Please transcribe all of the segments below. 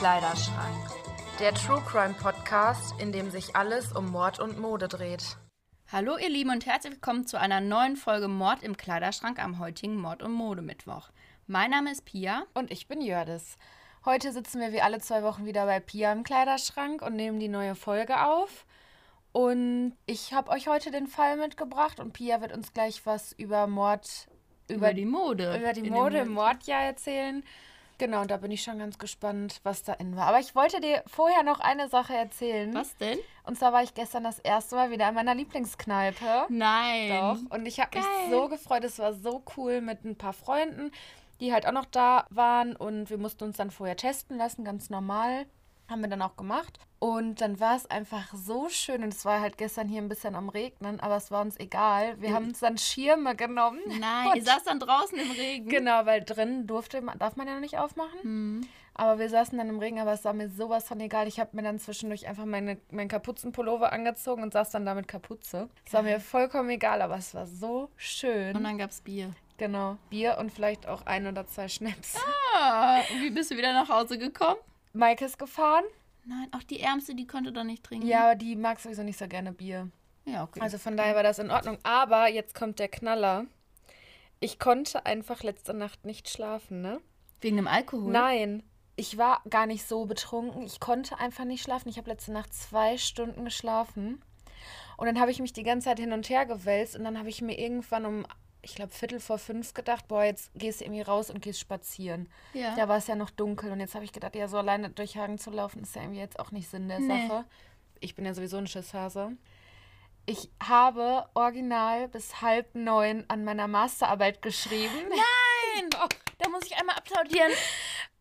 Kleiderschrank. Der True Crime Podcast, in dem sich alles um Mord und Mode dreht. Hallo ihr Lieben und herzlich willkommen zu einer neuen Folge Mord im Kleiderschrank am heutigen Mord- und Modemittwoch. Mein Name ist Pia. Und ich bin Jördis. Heute sitzen wir wie alle zwei Wochen wieder bei Pia im Kleiderschrank und nehmen die neue Folge auf. Und ich habe euch heute den Fall mitgebracht und Pia wird uns gleich was über Mord, Über die Mode. über die Mode im Mordjahr erzählen. Genau, und da bin ich schon ganz gespannt, was da in war. Aber ich wollte dir vorher noch eine Sache erzählen. Was denn? Und zwar war ich gestern das erste Mal wieder in meiner Lieblingskneipe. Nein. Doch. Und ich habe mich so gefreut. Es war so cool mit ein paar Freunden, die halt auch noch da waren. Und wir mussten uns dann vorher testen lassen, ganz normal. Haben wir dann auch gemacht. Und dann war es einfach so schön. Und es war halt gestern hier ein bisschen am Regnen, aber es war uns egal. Wir haben uns dann Schirme genommen. Nein, ihr saß dann draußen im Regen. Genau, weil drin durfte man, darf man ja noch nicht aufmachen. Hm. Aber wir saßen dann im Regen, aber es war mir sowas von egal. Ich habe mir dann zwischendurch einfach meine, meinen Kapuzenpullover angezogen und saß dann da mit Kapuze. Es war mir vollkommen egal, aber es war so schön. Und dann gab's Bier. genau, Bier und vielleicht auch ein oder zwei Schnaps. Ah, und wie bist du wieder nach Hause gekommen? Maike ist gefahren. Nein, auch die Ärmste, die konnte doch nicht trinken. Ja, aber die mag sowieso nicht so gerne Bier. Ja, okay. Also von daher war das in Ordnung. Aber jetzt kommt der Knaller. Ich konnte einfach letzte Nacht nicht schlafen, ne? Wegen dem Alkohol? Nein, ich war gar nicht so betrunken. Ich konnte einfach nicht schlafen. Ich habe letzte Nacht zwei Stunden geschlafen. Und dann habe ich mich die ganze Zeit hin und her gewälzt. Und dann habe ich mir irgendwann um, ich glaube, Viertel vor fünf gedacht, boah, jetzt gehst du irgendwie raus und gehst spazieren. Ja. Da war es ja noch dunkel. Und jetzt habe ich gedacht, ja, so alleine durch Hagen zu laufen, ist ja irgendwie jetzt auch nicht Sinn der Nee. Sache. Ich bin ja sowieso ein Schisshase. Ich habe original bis halb neun an meiner Masterarbeit geschrieben. Nein! Da muss ich einmal applaudieren.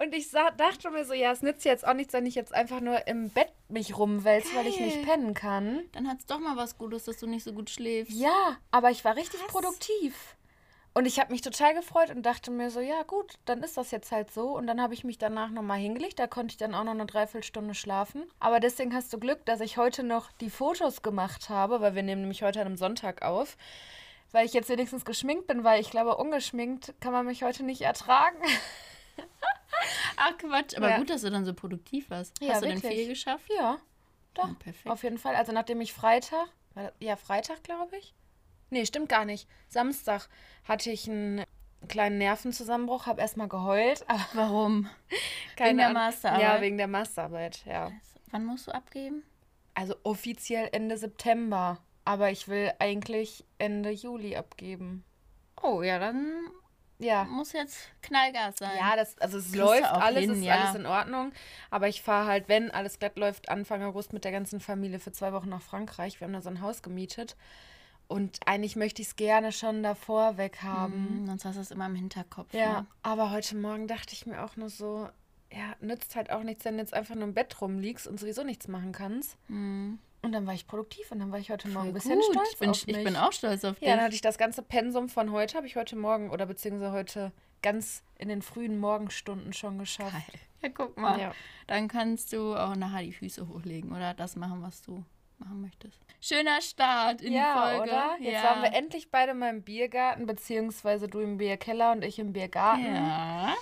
Und ich sa- dachte mir so, ja, es nützt jetzt auch nichts, wenn ich jetzt einfach nur im Bett mich rumwälze, weil ich nicht pennen kann. Dann hat's doch mal was Gutes, dass du nicht so gut schläfst. Ja, aber ich war richtig Krass. produktiv. Und ich habe mich total gefreut und dachte mir so, ja gut, dann ist das jetzt halt so. Und dann habe ich mich danach nochmal hingelegt. Da konnte ich dann auch noch eine Dreiviertelstunde schlafen. Aber deswegen hast du Glück, dass ich heute noch die Fotos gemacht habe, weil wir nehmen nämlich heute an einem Sonntag auf. Weil ich jetzt wenigstens geschminkt bin, weil ich glaube, ungeschminkt kann man mich heute nicht ertragen. Ach Quatsch, aber Ja. gut, dass du dann so produktiv warst. Ja, Hast du denn wirklich. viel geschafft? Ja, doch. Ja, perfekt. Auf jeden Fall. Also nachdem ich Freitag, ja Freitag glaube ich. Nee, stimmt gar nicht. Samstag hatte ich einen kleinen Nervenzusammenbruch, habe erstmal geheult. Aber Warum? keine der. Masterarbeit? Ja, wegen der Masterarbeit, ja. Wann musst du abgeben? Also offiziell Ende September. Aber ich will eigentlich Ende Juli abgeben. Oh, ja, dann Ja. muss jetzt Knallgas sein. Ja, das, also es Kriegst läuft, alles hin, ist ja. alles in Ordnung. Aber ich fahre halt, wenn alles glatt läuft, Anfang August mit der ganzen Familie für zwei Wochen nach Frankreich. Wir haben da so ein Haus gemietet. Und eigentlich möchte ich es gerne schon davor weg haben. Mhm, sonst hast du es immer im Hinterkopf. Ja, Ne? aber heute Morgen dachte ich mir auch nur so, ja, nützt halt auch nichts, wenn du jetzt einfach nur im Bett rumliegst und sowieso nichts machen kannst. Mhm. Und dann war ich produktiv und dann war ich heute Morgen Voll ein bisschen gut. stolz ich bin, auf mich. Ich bin auch stolz auf dich. Ja, dann hatte ich das ganze Pensum von heute, habe ich heute Morgen oder beziehungsweise heute ganz in den frühen Morgenstunden schon geschafft. Geil. Ja, guck mal. Ja. Dann kannst du auch nachher die Füße hochlegen oder das machen, was du machen möchtest. Schöner Start in ja, die Folge. oder? Jetzt ja. waren wir endlich beide mal im Biergarten, beziehungsweise du im Bierkeller und ich im Biergarten. Ja.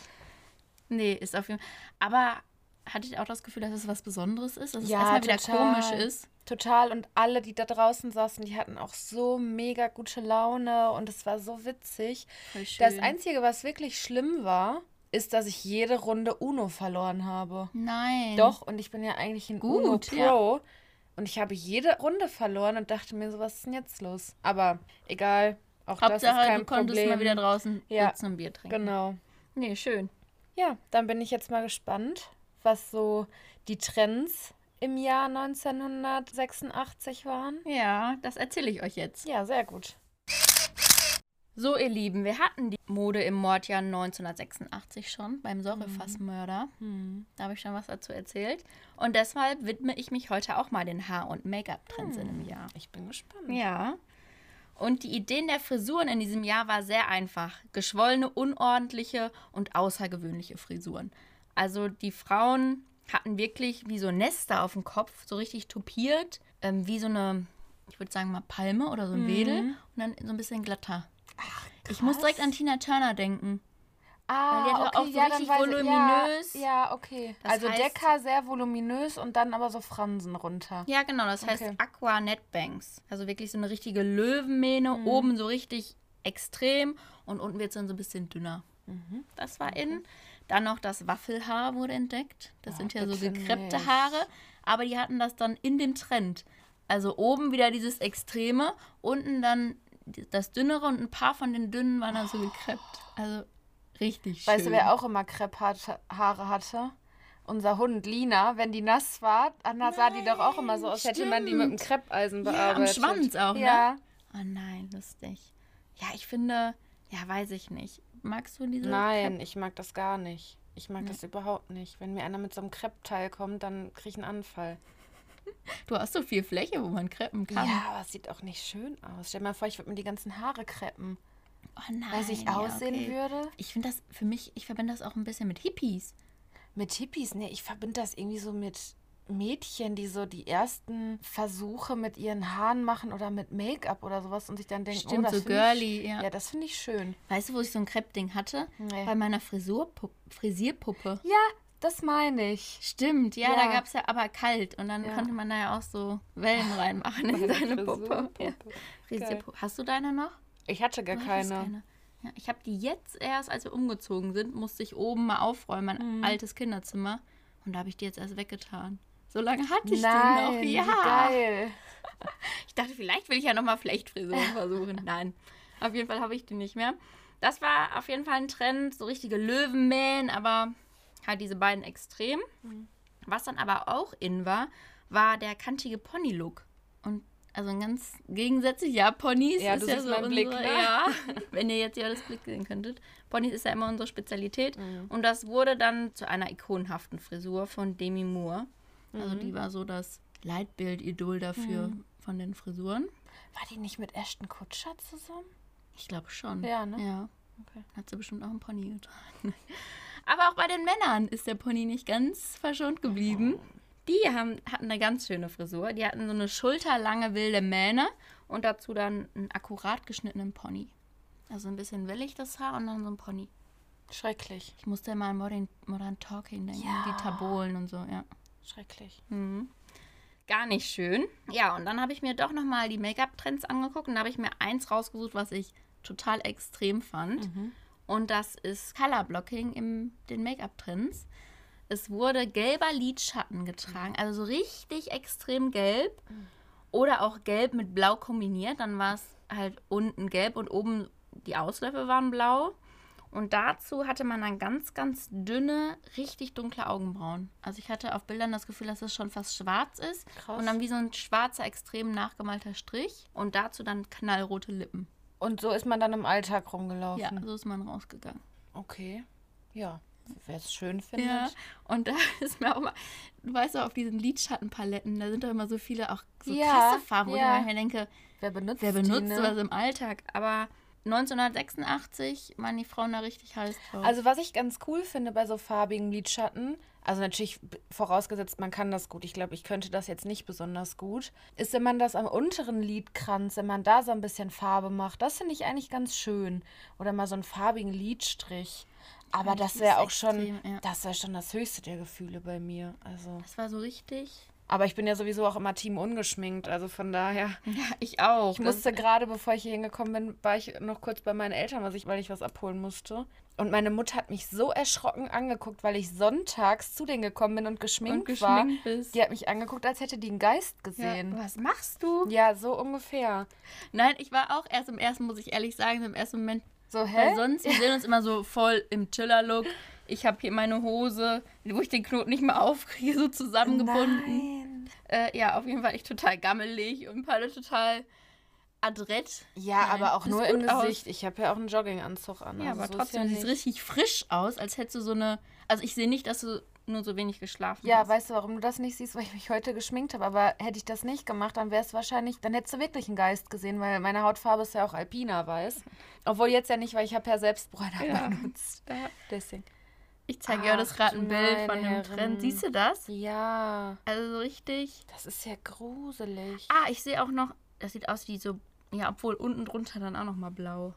Nee, ist auf jeden Fall. Aber hatte ich auch das Gefühl, dass es was Besonderes ist? Dass es Ja, erstmal wieder total. komisch ist? Total. Und alle, die da draußen saßen, die hatten auch so mega gute Laune und es war so witzig. Das Einzige, was wirklich schlimm war, ist, dass ich jede Runde Uno verloren habe. Nein. Doch, und ich bin ja eigentlich ein Gut, Uno Pro. Und ich habe jede Runde verloren und dachte mir so, was ist denn jetzt los? Aber egal, auch das ist Hauptsache, kein du konntest Problem. mal wieder draußen Ja, sitzen und Bier trinken. Genau. Nee, schön. Ja, dann bin ich jetzt mal gespannt, was so die Trends im Jahr 1986 waren. Ja, das erzähle ich euch jetzt. Ja, sehr gut. So, ihr Lieben, wir hatten die Mode im Mordjahr 1986 schon beim Säurefassmörder. Hm. Da habe ich schon was dazu erzählt. Und deshalb widme ich mich heute auch mal den Haar- und Make-up-Trends in einem Jahr. Ich bin gespannt. Ja. Und die Ideen der Frisuren in diesem Jahr war sehr einfach. Geschwollene, unordentliche und außergewöhnliche Frisuren. Also die Frauen hatten wirklich wie so Nester auf dem Kopf, so richtig topiert, ähm, wie so eine, ich würde sagen mal Palme oder so ein Wedel und dann so ein bisschen glatter. ich muss direkt an Tina Turner denken. Ah, die hatte okay, auch so ja, richtig weiß voluminös. Ja, ja okay. Das also heißt- Decker sehr voluminös und dann aber so Fransen runter. Ja, genau, das heißt Okay. Aqua Netbanks. Also wirklich so eine richtige Löwenmähne, Mhm. oben so richtig extrem und unten wird es dann so ein bisschen dünner. Mhm. Das war in. Dann noch das Waffelhaar wurde entdeckt. Das Oh, sind ja so gekreppte nicht. Haare, aber die hatten das dann in dem Trend. Also oben wieder dieses Extreme, unten dann das Dünnere und ein paar von den Dünnen waren dann so gekreppt. Also richtig schön. Weißt du, wer auch immer Krepphaare hatte? Unser Hund Lina, wenn die nass war, dann sah die doch auch immer so aus, hätte man die mit stimmt. Kreppeisen Ja, am bearbeitet. Schwanz auch, ne? Ja. Oh nein, lustig. Ja, ich finde, ja, weiß ich nicht. Magst du diese? Nein, ich mag das gar nicht. Ich mag das überhaupt nicht. Wenn mir einer mit so einem Kreppteil kommt, dann kriege ich einen Anfall. Du hast so viel Fläche, wo man kreppen kann. Ja, aber es sieht auch nicht schön aus. Stell dir mal vor, ich würde mir die ganzen Haare kreppen. Oh nein. Weil ich aussehen okay. würde. Ich finde das für mich, ich verbinde das auch ein bisschen mit Hippies. Mit Hippies, ne, ich verbinde das irgendwie so mit Mädchen, die so die ersten Versuche mit ihren Haaren machen oder mit Make-up oder sowas und sich dann denken, Stimmt, oh, das so find ich- girly, ja. Ja, das finde ich schön. Weißt du, wo ich so ein Kreppding hatte? Nee. Bei meiner Frisurpuppe, Frisierpuppe. Ja, das meine ich. Stimmt, ja, Ja. da gab es ja aber kalt und dann Ja. konnte man da ja auch so Wellen reinmachen in seine Puppe. Ja. Frisierpuppe. Hast du deine noch? Ich hatte gar Du hattest keine. Ja, ich habe die jetzt erst, als wir umgezogen sind, musste ich oben mal aufräumen, mein Mhm. altes Kinderzimmer. Und da habe ich die jetzt erst weggetan. So lange hatte ich Nein, die wie noch. Ja. geil. Ich dachte, vielleicht will ich ja nochmal Flechtfrisuren versuchen. Nein, auf jeden Fall habe ich die nicht mehr. Das war auf jeden Fall ein Trend, so richtige Löwenmähen, aber halt diese beiden extrem. Mhm. Was dann aber auch in war, war der kantige Pony-Look. Und also ein ganz gegensätzlich, ja, Ponys Ja, ist ja so unsere, Blick, ne? ja, wenn ihr jetzt ja das Blick sehen könntet. Ponys ist ja immer unsere Spezialität. Mhm. Und das wurde dann zu einer ikonenhaften Frisur von Demi Moore. Also Mhm. die war so das Leitbild-Idol dafür von den Frisuren. War die nicht mit Ashton Kutscher zusammen? Ich glaube schon. Ja, ne? Ja. Okay. Hat sie bestimmt auch einen Pony getragen. Aber auch bei den Männern ist der Pony nicht ganz verschont geblieben. Die haben, hatten eine ganz schöne Frisur. Die hatten so eine schulterlange wilde Mähne und dazu dann einen akkurat geschnittenen Pony. Also ein bisschen wellig das Haar und dann so ein Pony. Schrecklich. Ich musste immer an Modern, Modern Talking denken. Ja. Die Tabolen und so, ja. Schrecklich. Mhm. Gar nicht schön. Ja, und dann habe ich mir doch nochmal die Make-up-Trends angeguckt und da habe ich mir eins rausgesucht, was ich total extrem fand. Und das ist Color-Blocking in den Make-up-Trends. Es wurde gelber Lidschatten getragen, also so richtig extrem gelb. Oder auch gelb mit blau kombiniert. Dann war es halt unten gelb und oben die Ausläufe waren blau. Und dazu hatte man dann ganz, ganz dünne, richtig dunkle Augenbrauen. Also ich hatte auf Bildern das Gefühl, dass es schon fast schwarz ist. Krass. Und dann wie so ein schwarzer, extrem nachgemalter Strich. Und dazu dann knallrote Lippen. Und so ist man dann im Alltag rumgelaufen. Ja, so ist man rausgegangen. Okay. Ja. Wer es schön findet. Ja, und da ist mir auch mal, du weißt doch, auf diesen Lidschattenpaletten, da sind doch immer so viele auch so Ja, krasse Farben, wo ja. ich mir denke, Wer benutzt wer benutzt die, ne? sowas im Alltag? Aber 1986 waren die Frauen da richtig heiß drauf. Also was ich ganz cool finde bei so farbigen Lidschatten, also natürlich vorausgesetzt, man kann das gut. Ich glaube, ich könnte das jetzt nicht besonders gut. Ist, wenn man das am unteren Lidkranz, wenn man da so ein bisschen Farbe macht, das finde ich eigentlich ganz schön. Oder mal so einen farbigen Lidstrich. Aber das wäre auch schon, extrem, ja. das wäre schon das höchste der Gefühle bei mir. Also, das war so richtig. Aber ich bin ja sowieso auch immer Team ungeschminkt, also von daher. Ja, ich auch. Ich musste gerade, bevor ich hier hingekommen bin, war ich noch kurz bei meinen Eltern, weil ich, weil ich was abholen musste. Und meine Mutter hat mich so erschrocken angeguckt, weil ich sonntags zu denen gekommen bin und geschminkt, Und war. geschminkt bist. Die hat mich angeguckt, als hätte die einen Geist ja, gesehen. was machst du? Ja, so ungefähr. Nein, ich war auch erst im ersten, muss ich ehrlich sagen, im ersten Moment So, Weil hä? sonst, wir sehen uns immer so voll im Chiller-Look. Ich habe hier meine Hose, wo ich den Knoten nicht mehr aufkriege, so zusammengebunden. Äh, ja, auf jeden Fall ich total gammelig und Palle total adrett. Ja, Nein, aber auch sieht nur im gut aus. Gesicht. Ich habe ja auch einen Jogginganzug an. Ja, also aber so trotzdem, ja siehst nicht- richtig frisch aus, als hättest du so eine. Also ich sehe nicht, dass du nur so wenig geschlafen Ja, hast. weißt du, warum du das nicht siehst? Weil ich mich heute geschminkt habe. Aber hätte ich das nicht gemacht, dann wäre es wahrscheinlich, dann hättest du wirklich einen Geist gesehen, weil meine Hautfarbe ist ja auch alpina weiß. Obwohl jetzt ja nicht, weil ich habe ja selbst Bräuner Ja. benutzt. Deswegen. Ich zeige dir das Ach, gerade ein Bild von dem. Trend. Siehst du das? Ja, Also so richtig. das ist ja gruselig. Ah, ich sehe auch noch, das sieht aus wie so, ja, obwohl unten drunter dann auch noch mal blau.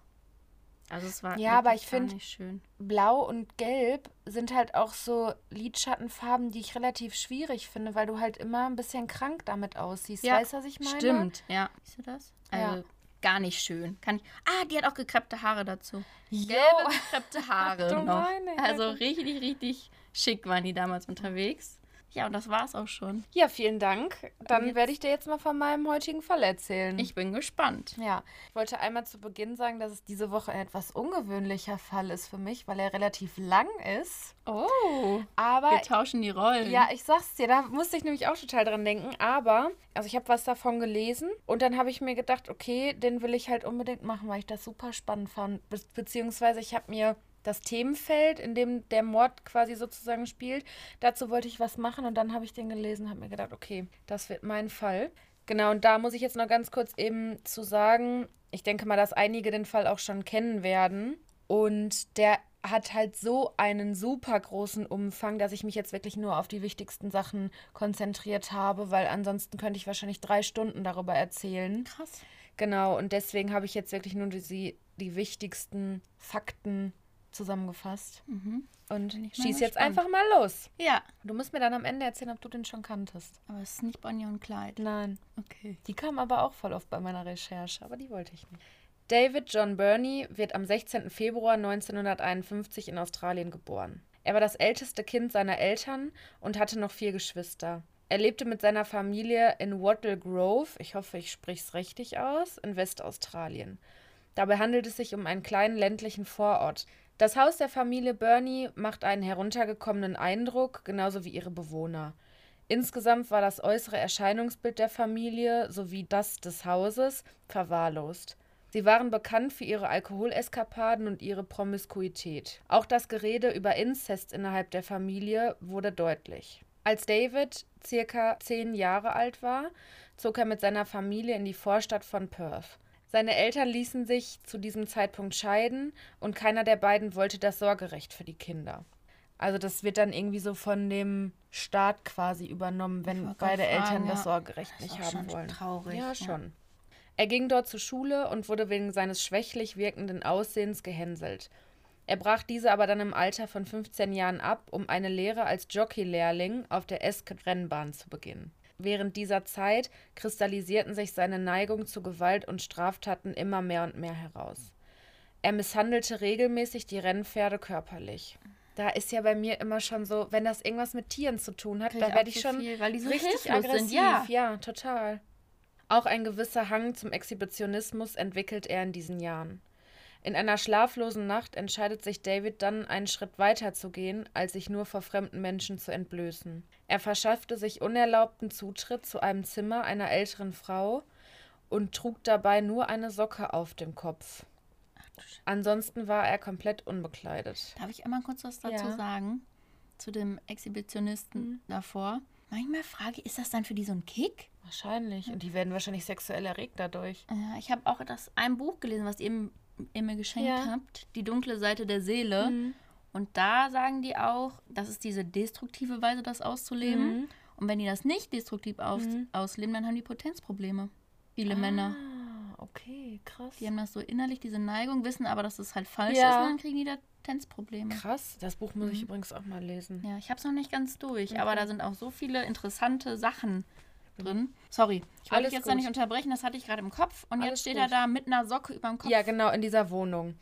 Also es war Ja, aber ich gar find- nicht schön. Blau und Gelb sind halt auch so Lidschattenfarben, die ich relativ schwierig finde, weil du halt immer ein bisschen krank damit aussiehst. Ja, weißt du, was ich meine? Stimmt, ja. Siehst du das? Ja. Gar nicht schön. Kann ich. Ah, die hat auch gekreppte Haare dazu. Jo. Gelbe gekreppte Haare noch. Also richtig, richtig schick waren die damals unterwegs. Ja, und das war's auch schon. Ja, vielen Dank. Dann jetzt- werde ich dir jetzt mal von meinem heutigen Fall erzählen. Ich bin gespannt. Ja, ich wollte einmal zu Beginn sagen, dass es diese Woche ein etwas ungewöhnlicher Fall ist für mich, weil er relativ lang ist. Oh. Aber Wir tauschen die Rollen. Ja, ich sag's dir, da musste ich nämlich auch total dran denken. Aber, also ich habe was davon gelesen und dann habe ich mir gedacht, okay, den will ich halt unbedingt machen, weil ich das super spannend fand. Be beziehungsweise ich habe mir das Themenfeld, in dem der Mord quasi sozusagen spielt, dazu wollte ich was machen und dann habe ich den gelesen und habe mir gedacht, okay, das wird mein Fall. Genau, und da muss ich jetzt noch ganz kurz eben zu sagen, ich denke mal, dass einige den Fall auch schon kennen werden. Und der hat halt so einen super großen Umfang, dass ich mich jetzt wirklich nur auf die wichtigsten Sachen konzentriert habe, weil ansonsten könnte ich wahrscheinlich drei Stunden darüber erzählen. Krass. Genau, und deswegen habe ich jetzt wirklich nur die, die wichtigsten Fakten zusammengefasst. Mhm. Und schieß jetzt gespannt. einfach mal los. Ja, Du musst mir dann am Ende erzählen, ob du den schon kanntest. aber es ist nicht Bonnie und Clyde. Nein. Okay. Die kam aber auch voll oft bei meiner Recherche, aber die wollte ich nicht. David John Burney wird am 16. Februar 1951 in Australien geboren. Er war das älteste Kind seiner Eltern und hatte noch vier Geschwister. Er lebte mit seiner Familie in Wattle Grove, ich hoffe, ich spreche es richtig aus, in Westaustralien. Dabei handelt es sich um einen kleinen ländlichen Vorort. Das Haus der Familie Burney macht einen heruntergekommenen Eindruck, genauso wie ihre Bewohner. Insgesamt war das äußere Erscheinungsbild der Familie sowie das des Hauses verwahrlost. Sie waren bekannt für ihre Alkoholeskapaden und ihre Promiskuität. Auch das Gerede über Inzest innerhalb der Familie wurde deutlich. Als David circa zehn Jahre alt war, zog er mit seiner Familie in die Vorstadt von Perth. Seine Eltern ließen sich zu diesem Zeitpunkt scheiden und keiner der beiden wollte das Sorgerecht für die Kinder. Also das wird dann irgendwie so von dem Staat quasi übernommen, wenn beide fragen, Eltern das ja. Sorgerecht Das nicht haben wollen. traurig, Ja, ja. schon. Er ging dort zur Schule und wurde wegen seines schwächlich wirkenden Aussehens gehänselt. Er brach diese aber dann im Alter von 15 Jahren ab, um eine Lehre als Jockey-Lehrling auf der Esket-Rennbahn zu beginnen. Während dieser Zeit kristallisierten sich seine Neigungen zu Gewalt und Straftaten immer mehr und mehr heraus. Er misshandelte regelmäßig die Rennpferde körperlich. Da ist ja bei mir immer schon so, wenn das irgendwas mit Tieren zu tun hat, Krieg da werde ich schon viel, weil die so richtig aggressiv. sind, ja. ja, total. Auch ein gewisser Hang zum Exhibitionismus entwickelt er in diesen Jahren. In einer schlaflosen Nacht entscheidet sich David dann, einen Schritt weiter zu gehen, als sich nur vor fremden Menschen zu entblößen. Er verschaffte sich unerlaubten Zutritt zu einem Zimmer einer älteren Frau und trug dabei nur eine Socke auf dem Kopf. Ansonsten war er komplett unbekleidet. Darf ich einmal kurz was dazu Ja. sagen? Zu dem Exhibitionisten davor. Manchmal frage ich, ist das dann für die so ein Kick? Wahrscheinlich. Und die werden wahrscheinlich sexuell erregt dadurch. Ja, ich habe auch das ein Buch gelesen, was m- ihr mir geschenkt Ja. habt, Die dunkle Seite der Seele. Mhm. Und da sagen die auch, das ist diese destruktive Weise, das auszuleben. Mhm. Und wenn die das nicht destruktiv aus Mhm. ausleben, dann haben die Potenzprobleme. Viele Männer. Ah, okay, krass. Die haben das so innerlich, diese Neigung, wissen aber, dass es halt falsch Ja. ist und dann kriegen die da Potenzprobleme. Krass, das Buch muss ich übrigens auch mal lesen. Ja, ich habe es noch nicht ganz durch, Okay. aber da sind auch so viele interessante Sachen drin. Sorry, ich wollte dich jetzt da nicht unterbrechen, das hatte ich gerade im Kopf und Alles jetzt steht gut. er da mit einer Socke über dem Kopf. Ja, genau, in dieser Wohnung.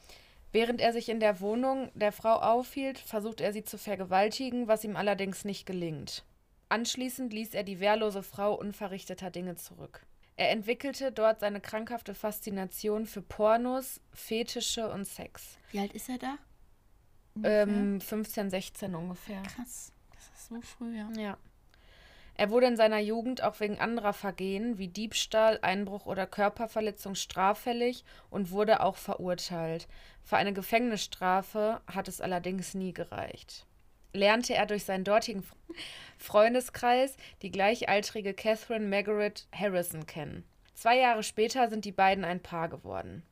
Während er sich in der Wohnung der Frau aufhielt, versucht er sie zu vergewaltigen, was ihm allerdings nicht gelingt. Anschließend ließ er die wehrlose Frau unverrichteter Dinge zurück. Er entwickelte dort seine krankhafte Faszination für Pornos, Fetische und Sex. Wie alt ist er da? Ähm, 15, 16 ungefähr. Krass, das ist so früh, ja. Ja. Er wurde in seiner Jugend auch wegen anderer Vergehen wie Diebstahl, Einbruch oder Körperverletzung straffällig und wurde auch verurteilt. Für eine Gefängnisstrafe hat es allerdings nie gereicht. Lernte er durch seinen dortigen Freundeskreis die gleichaltrige Catherine Margaret Harrison kennen. Zwei Jahre später sind die beiden ein Paar geworden.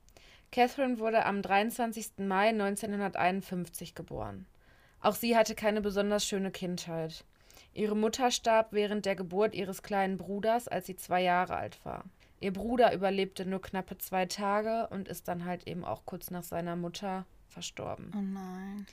Catherine wurde am 23. Mai 1951 geboren. Auch sie hatte keine besonders schöne Kindheit. Ihre Mutter starb während der Geburt ihres kleinen Bruders, als sie zwei Jahre alt war. Ihr Bruder überlebte nur knappe zwei Tage und ist dann halt eben auch kurz nach seiner Mutter verstorben. Oh nein.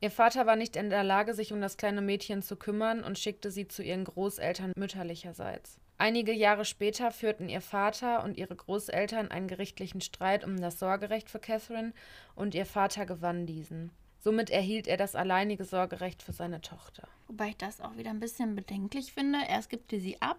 Ihr Vater war nicht in der Lage, sich um das kleine Mädchen zu kümmern und schickte sie zu ihren Großeltern mütterlicherseits. Einige Jahre später führten ihr Vater und ihre Großeltern einen gerichtlichen Streit um das Sorgerecht für Catherine und ihr Vater gewann diesen. Somit erhielt er das alleinige Sorgerecht für seine Tochter. Wobei ich das auch wieder ein bisschen bedenklich finde. Erst gibt er sie ab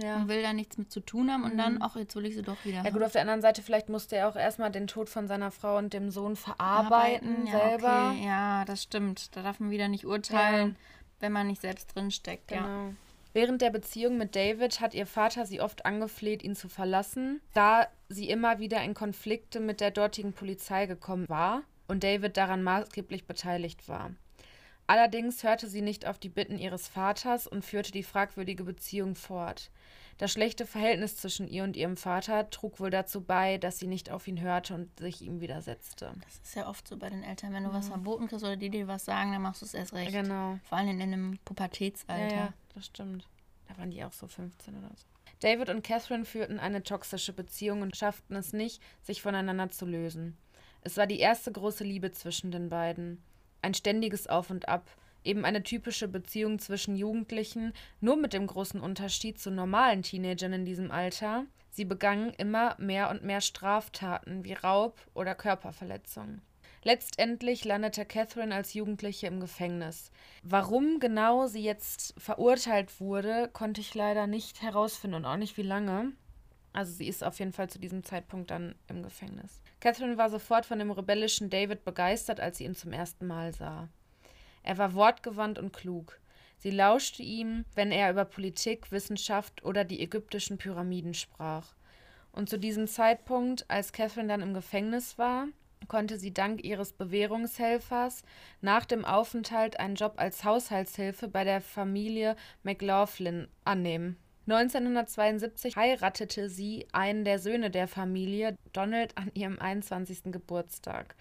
Ja. und will da nichts mit zu tun haben und Mhm. dann, ach, jetzt will ich sie doch wieder Ja gut, auf der anderen Seite, vielleicht musste er auch erstmal den Tod von seiner Frau und dem Sohn verarbeiten ja, selber. Okay. Ja, das stimmt. Da darf man wieder nicht urteilen, wenn man nicht selbst drin steckt. Ja. Genau. Während der Beziehung mit David hat ihr Vater sie oft angefleht, ihn zu verlassen, da sie immer wieder in Konflikte mit der dortigen Polizei gekommen war und David daran maßgeblich beteiligt war. Allerdings hörte sie nicht auf die Bitten ihres Vaters und führte die fragwürdige Beziehung fort. Das schlechte Verhältnis zwischen ihr und ihrem Vater trug wohl dazu bei, dass sie nicht auf ihn hörte und sich ihm widersetzte. Das ist ja oft so bei den Eltern. Wenn du was verboten kriegst oder die dir was sagen, dann machst du es erst recht. Genau. Vor allem in einem Pubertätsalter. Ja, ja, das stimmt. Da waren die auch so 15 oder so. David und Catherine führten eine toxische Beziehung und schafften es nicht, sich voneinander zu lösen. Es war die erste große Liebe zwischen den beiden. Ein ständiges Auf und Ab. Eben eine typische Beziehung zwischen Jugendlichen, nur mit dem großen Unterschied zu normalen Teenagern in diesem Alter. Sie begangen immer mehr und mehr Straftaten wie Raub oder Körperverletzung. Letztendlich landete Catherine als Jugendliche im Gefängnis. Warum genau sie jetzt verurteilt wurde, konnte ich leider nicht herausfinden und auch nicht wie lange. Also sie ist auf jeden Fall zu diesem Zeitpunkt dann im Gefängnis. Catherine war sofort von dem rebellischen David begeistert, als sie ihn zum ersten Mal sah. Er war wortgewandt und klug. Sie lauschte ihm, wenn er über Politik, Wissenschaft oder die ägyptischen Pyramiden sprach. Und zu diesem Zeitpunkt, als Catherine dann im Gefängnis war, konnte sie dank ihres Bewährungshelfers nach dem Aufenthalt einen Job als Haushaltshilfe bei der Familie McLaughlin annehmen. 1972 heiratete sie einen der Söhne der Familie, Donald, an ihrem 21. Geburtstag.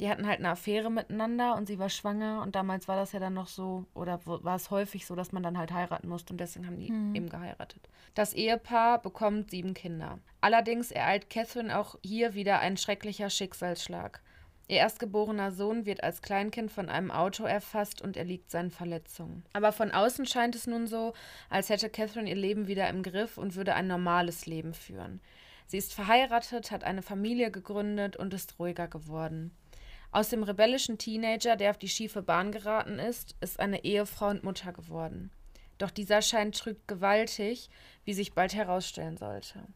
Die hatten halt eine Affäre miteinander und sie war schwanger und damals war das ja dann noch so, oder war es häufig so, dass man dann halt heiraten musste und deswegen haben die eben geheiratet. Das Ehepaar bekommt sieben Kinder. Allerdings ereilt Catherine auch hier wieder ein schrecklicher Schicksalsschlag. Ihr erstgeborener Sohn wird als Kleinkind von einem Auto erfasst und erliegt seinen Verletzungen. Aber von außen scheint es nun so, als hätte Catherine ihr Leben wieder im Griff und würde ein normales Leben führen. Sie ist verheiratet, hat eine Familie gegründet und ist ruhiger geworden. Aus dem rebellischen Teenager, der auf die schiefe Bahn geraten ist, ist eine Ehefrau und Mutter geworden. Doch dieser Schein trügt gewaltig, wie sich bald herausstellen sollte.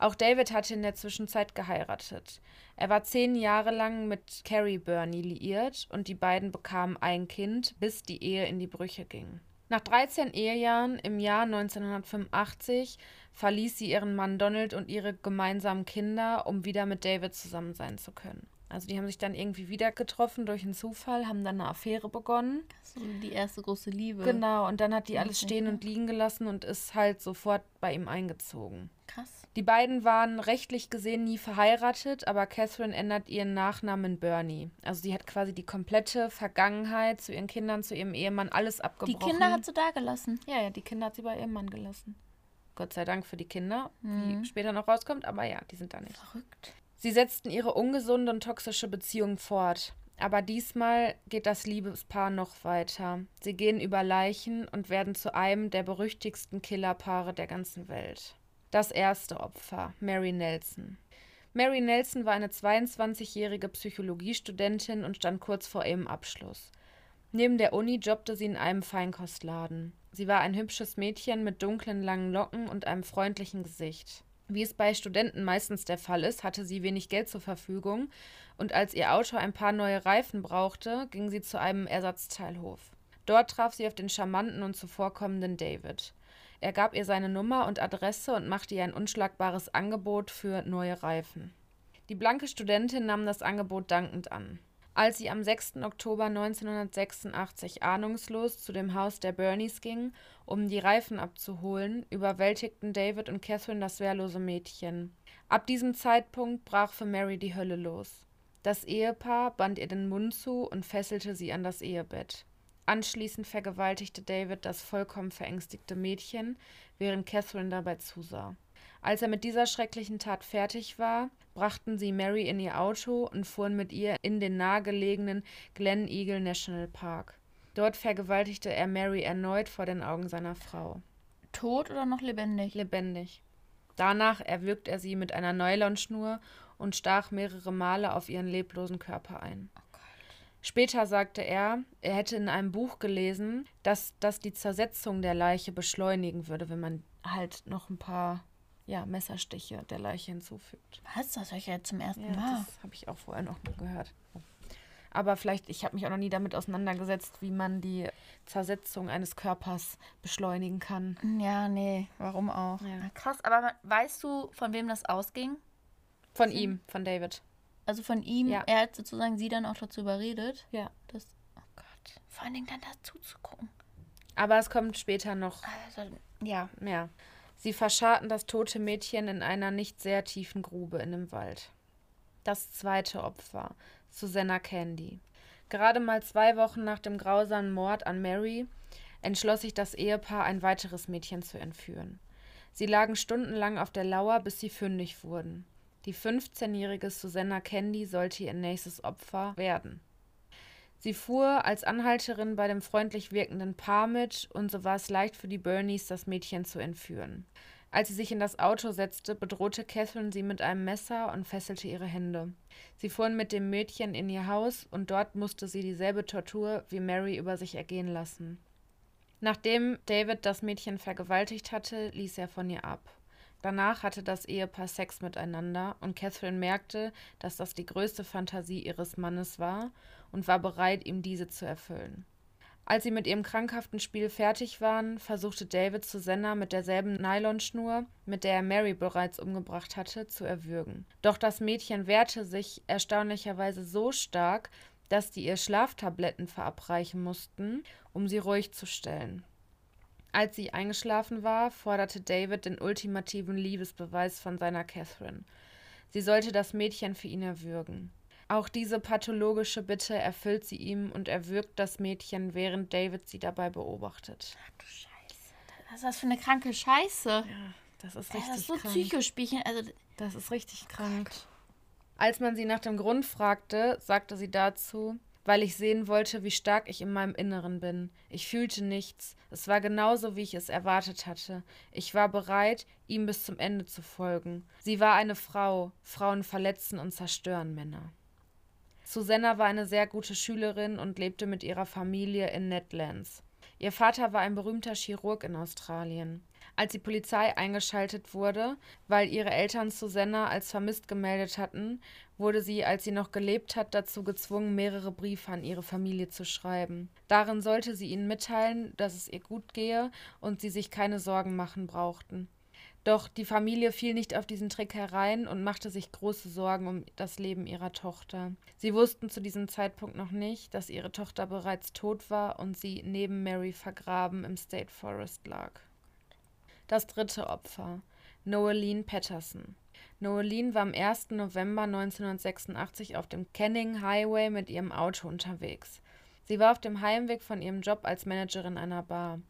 Auch David hatte in der Zwischenzeit geheiratet. Er war zehn Jahre lang mit Carrie Burney liiert und die beiden bekamen ein Kind, bis die Ehe in die Brüche ging. Nach 13 Ehejahren im Jahr 1985 verließ sie ihren Mann Donald und ihre gemeinsamen Kinder, um wieder mit David zusammen sein zu können. Also die haben sich dann irgendwie wieder getroffen durch einen Zufall, haben dann eine Affäre begonnen. So die erste große Liebe. Genau, und dann hat die alles stehen und liegen gelassen und ist halt sofort bei ihm eingezogen. Krass. Die beiden waren rechtlich gesehen nie verheiratet, aber Catherine ändert ihren Nachnamen Bernie. Also sie hat quasi die komplette Vergangenheit zu ihren Kindern, zu ihrem Ehemann, alles Die abgebrochen. Kinder hat sie da gelassen. ja, ja, die Kinder hat sie bei ihrem Mann gelassen. Gott sei Dank für die Kinder, Mhm. wie später noch rauskommt, aber ja, die sind da nicht. Verrückt. Sie setzten ihre ungesunde und toxische Beziehung fort. Aber diesmal geht das Liebespaar noch weiter. Sie gehen über Leichen und werden zu einem der berüchtigsten Killerpaare der ganzen Welt. Das erste Opfer, Mary Nelson. Mary Nelson war eine 22-jährige Psychologiestudentin und stand kurz vor ihrem Abschluss. Neben der Uni jobbte sie in einem Feinkostladen. Sie war ein hübsches Mädchen mit dunklen langen Locken und einem freundlichen Gesicht. Wie es bei Studenten meistens der Fall ist, hatte sie wenig Geld zur Verfügung und als ihr Auto ein paar neue Reifen brauchte, ging sie zu einem Ersatzteilhof. Dort traf sie auf den charmanten und zuvorkommenden David. Er gab ihr seine Nummer und Adresse und machte ihr ein unschlagbares Angebot für neue Reifen. Die blanke Studentin nahm das Angebot dankend an. Als sie am 6. Oktober 1986 ahnungslos zu dem Haus der Bernies ging, um die Reifen abzuholen, überwältigten David und Catherine das wehrlose Mädchen. Ab diesem Zeitpunkt brach für Mary die Hölle los. Das Ehepaar band ihr den Mund zu und fesselte sie an das Ehebett. Anschließend vergewaltigte David das vollkommen verängstigte Mädchen, während Catherine dabei zusah. Als er mit dieser schrecklichen Tat fertig war, brachten sie Mary in ihr Auto und fuhren mit ihr in den nahegelegenen Glen Eagle National Park. Dort vergewaltigte er Mary erneut vor den Augen seiner Frau. Tot oder noch lebendig? Lebendig. Danach erwürgt er sie mit einer Nylonschnur und stach mehrere Male auf ihren leblosen Körper ein. Oh Später sagte er, er hätte in einem Buch gelesen, dass das die Zersetzung der Leiche beschleunigen würde, wenn man halt noch ein paar ja, Messerstiche der Leiche hinzufügt. Was? Das höre ich ja jetzt zum ersten Ja, Mal. das habe ich auch vorher noch gehört. Aber vielleicht, ich habe mich auch noch nie damit auseinandergesetzt, wie man die Zersetzung eines Körpers beschleunigen kann. Ja, nee, warum auch? Ja. Na, krass, aber weißt du, von wem das ausging? Von ihm, von David. Also von ihm, Ja. er hat sozusagen sie dann auch dazu überredet. Ja. Das, oh Gott. Vor allen Dingen dann dazu zu gucken. Aber es kommt später noch Also, ja. mehr. Sie verscharrten das tote Mädchen in einer nicht sehr tiefen Grube in dem Wald. Das zweite Opfer, Susanna Candy. Gerade mal zwei Wochen nach dem grausamen Mord an Mary entschloss sich das Ehepaar, ein weiteres Mädchen zu entführen. Sie lagen stundenlang auf der Lauer, bis sie fündig wurden. Die 15-jährige Susanna Candy sollte ihr nächstes Opfer werden. Sie fuhr als Anhalterin bei dem freundlich wirkenden Paar mit und so war es leicht für die Bernies, das Mädchen zu entführen. Als sie sich in das Auto setzte, bedrohte Catherine sie mit einem Messer und fesselte ihre Hände. Sie fuhren mit dem Mädchen in ihr Haus und dort musste sie dieselbe Tortur wie Mary über sich ergehen lassen. Nachdem David das Mädchen vergewaltigt hatte, ließ er von ihr ab. Danach hatte das Ehepaar Sex miteinander und Catherine merkte, dass das die größte Fantasie ihres Mannes war und war bereit, ihm diese zu erfüllen. Als sie mit ihrem krankhaften Spiel fertig waren, versuchte David Susanna mit derselben Nylonschnur, mit der er Mary bereits umgebracht hatte, zu erwürgen. Doch das Mädchen wehrte sich erstaunlicherweise so stark, dass die ihr Schlaftabletten verabreichen mussten, um sie ruhig zu stellen. Als sie eingeschlafen war, forderte David den ultimativen Liebesbeweis von seiner Catherine. Sie sollte das Mädchen für ihn erwürgen. Auch diese pathologische Bitte erfüllt sie ihm und erwürgt das Mädchen, während David sie dabei beobachtet. Ach du Scheiße. Was ist das für eine kranke Scheiße? Ja, das ist richtig das ist so krank. Psychospielchen. Also, Das ist richtig krank. Als man sie nach dem Grund fragte, sagte sie dazu, weil ich sehen wollte, wie stark ich in meinem Inneren bin. Ich fühlte nichts. Es war genauso, wie ich es erwartet hatte. Ich war bereit, ihm bis zum Ende zu folgen. Sie war eine Frau. Frauen verletzen und zerstören Männer. Susanna war eine sehr gute Schülerin und lebte mit ihrer Familie in Netlands. Ihr Vater war ein berühmter Chirurg in Australien. Als die Polizei eingeschaltet wurde, weil ihre Eltern Susanna als vermisst gemeldet hatten, wurde sie, als sie noch gelebt hat, dazu gezwungen, mehrere Briefe an ihre Familie zu schreiben. Darin sollte sie ihnen mitteilen, dass es ihr gut gehe und sie sich keine Sorgen machen brauchten. Doch die Familie fiel nicht auf diesen Trick herein und machte sich große Sorgen um das Leben ihrer Tochter. Sie wussten zu diesem Zeitpunkt noch nicht, dass ihre Tochter bereits tot war und sie neben Mary vergraben im State Forest lag. Das dritte Opfer, Noeline Patterson. Noeline war am 1. November 1986 auf dem Canning Highway mit ihrem Auto unterwegs. Sie war auf dem Heimweg von ihrem Job als Managerin einer Bar.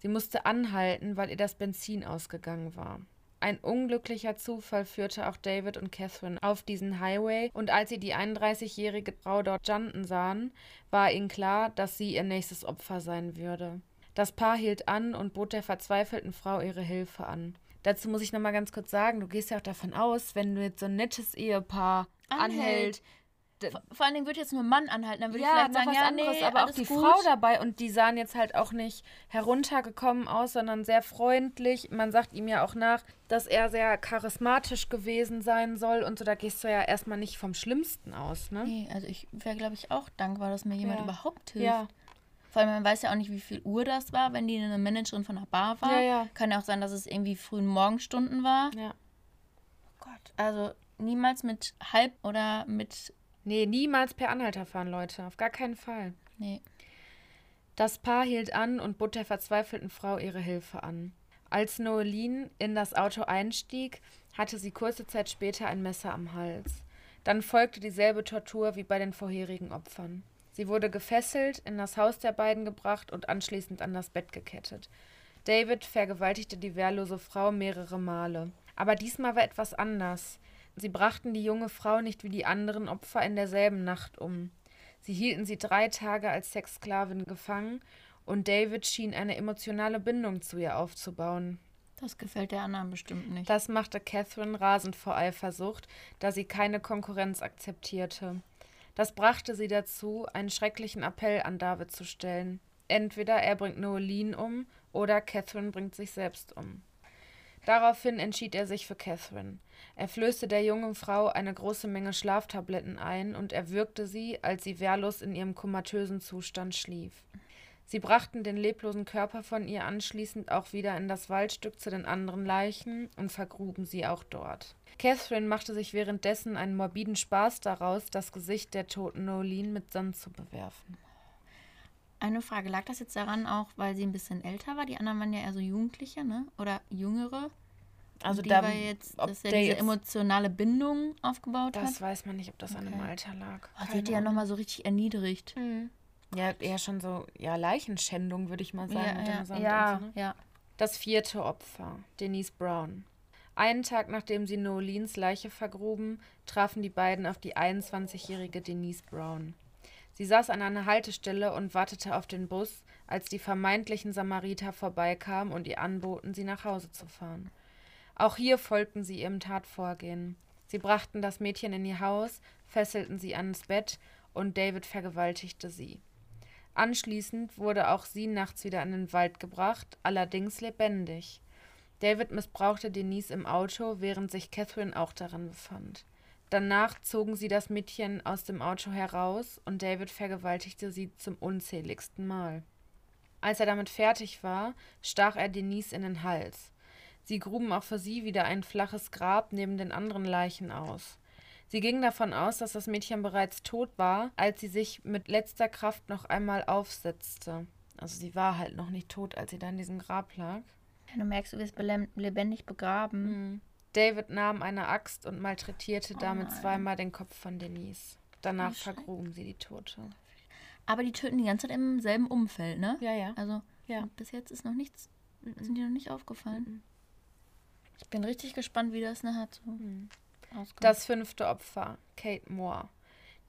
Sie musste anhalten, weil ihr das Benzin ausgegangen war. Ein unglücklicher Zufall führte auch David und Catherine auf diesen Highway und als sie die 31-jährige Frau dort janten sahen, war ihnen klar, dass sie ihr nächstes Opfer sein würde. Das Paar hielt an und bot der verzweifelten Frau ihre Hilfe an. Dazu muss ich nochmal ganz kurz sagen, du gehst ja auch davon aus, wenn du jetzt so ein nettes Ehepaar Anhält. anhält, vor, vor allen Dingen würde jetzt nur Mann anhalten. Dann würde ja, ich vielleicht sagen, ja, anderes, nee, aber auch die gut. Frau dabei und die sahen jetzt halt auch nicht heruntergekommen aus, sondern sehr freundlich. Man sagt ihm ja auch nach, dass er sehr charismatisch gewesen sein soll und so. Da gehst du ja erstmal nicht vom Schlimmsten aus, ne? Nee, also ich wäre, glaube ich, auch dankbar, dass mir jemand Ja. überhaupt hilft. Ja. Vor allem, man weiß ja auch nicht, wie viel Uhr das war, wenn die eine Managerin von einer Bar war. Ja, ja. Kann ja auch sein, dass es irgendwie frühen Morgenstunden war. Ja. Gott. Also niemals mit halb oder mit. Nee, niemals per Anhalter fahren, Leute. Auf gar keinen Fall. Nee. Das Paar hielt an und bot der verzweifelten Frau ihre Hilfe an. Als Noeline in das Auto einstieg, hatte sie kurze Zeit später ein Messer am Hals. Dann folgte dieselbe Tortur wie bei den vorherigen Opfern. Sie wurde gefesselt, in das Haus der beiden gebracht und anschließend an das Bett gekettet. David vergewaltigte die wehrlose Frau mehrere Male. Aber diesmal war etwas anders. Sie brachten die junge Frau nicht wie die anderen Opfer in derselben Nacht um. Sie hielten sie drei Tage als Sexsklavin gefangen und David schien eine emotionale Bindung zu ihr aufzubauen. Das gefällt der anderen bestimmt nicht. Das machte Catherine rasend vor Eifersucht, da sie keine Konkurrenz akzeptierte. Das brachte sie dazu, einen schrecklichen Appell an David zu stellen. Entweder er bringt Noeline um oder Catherine bringt sich selbst um. Daraufhin entschied er sich für Catherine. Er flößte der jungen Frau eine große Menge Schlaftabletten ein und erwürgte sie, als sie wehrlos in ihrem komatösen Zustand schlief. Sie brachten den leblosen Körper von ihr anschließend auch wieder in das Waldstück zu den anderen Leichen und vergruben sie auch dort. Catherine machte sich währenddessen einen morbiden Spaß daraus, das Gesicht der toten Nolene mit Sand zu bewerfen. Eine Frage, lag das jetzt daran auch, weil sie ein bisschen älter war? Die anderen waren ja eher so Jugendliche, ne? Oder Jüngere? Also die da, war jetzt, dass er diese emotionale Bindung aufgebaut das hat? Das weiß man nicht, ob das okay. an dem Alter lag. Oh, sie hat die ja nochmal so richtig erniedrigt. Mhm. Ja, eher schon so, ja, Leichenschändung, würde ich mal sagen. Ja, ja, ja, so, ne? ja. Das vierte Opfer, Denise Brown. Einen Tag nachdem sie Nolins Leiche vergruben, trafen die beiden auf die 21-jährige Denise Brown. Sie saß an einer Haltestelle und wartete auf den Bus, als die vermeintlichen Samariter vorbeikamen und ihr anboten, sie nach Hause zu fahren. Auch hier folgten sie ihrem Tatvorgehen. Sie brachten das Mädchen in ihr Haus, fesselten sie ans Bett und David vergewaltigte sie. Anschließend wurde auch sie nachts wieder in den Wald gebracht, allerdings lebendig. David missbrauchte Denise im Auto, während sich Catherine auch darin befand. Danach zogen sie das Mädchen aus dem Auto heraus und David vergewaltigte sie zum unzähligsten Mal. Als er damit fertig war, stach er Denise in den Hals. Sie gruben auch für sie wieder ein flaches Grab neben den anderen Leichen aus. Sie gingen davon aus, dass das Mädchen bereits tot war, als sie sich mit letzter Kraft noch einmal aufsetzte. Also sie war halt noch nicht tot, als sie da in diesem Grab lag. Du merkst, du wirst lebendig begraben. Mhm. David nahm eine Axt und malträtierte oh damit zweimal den Kopf von Denise. Danach vergruben sie die Tote. Aber die töten die ganze Zeit im selben Umfeld, ne? Ja, ja. Also ja. bis jetzt ist noch nichts, sind die noch nicht aufgefallen. Mhm. Ich bin richtig gespannt, wie das nachher so mhm. Das fünfte Opfer, Kate Moore.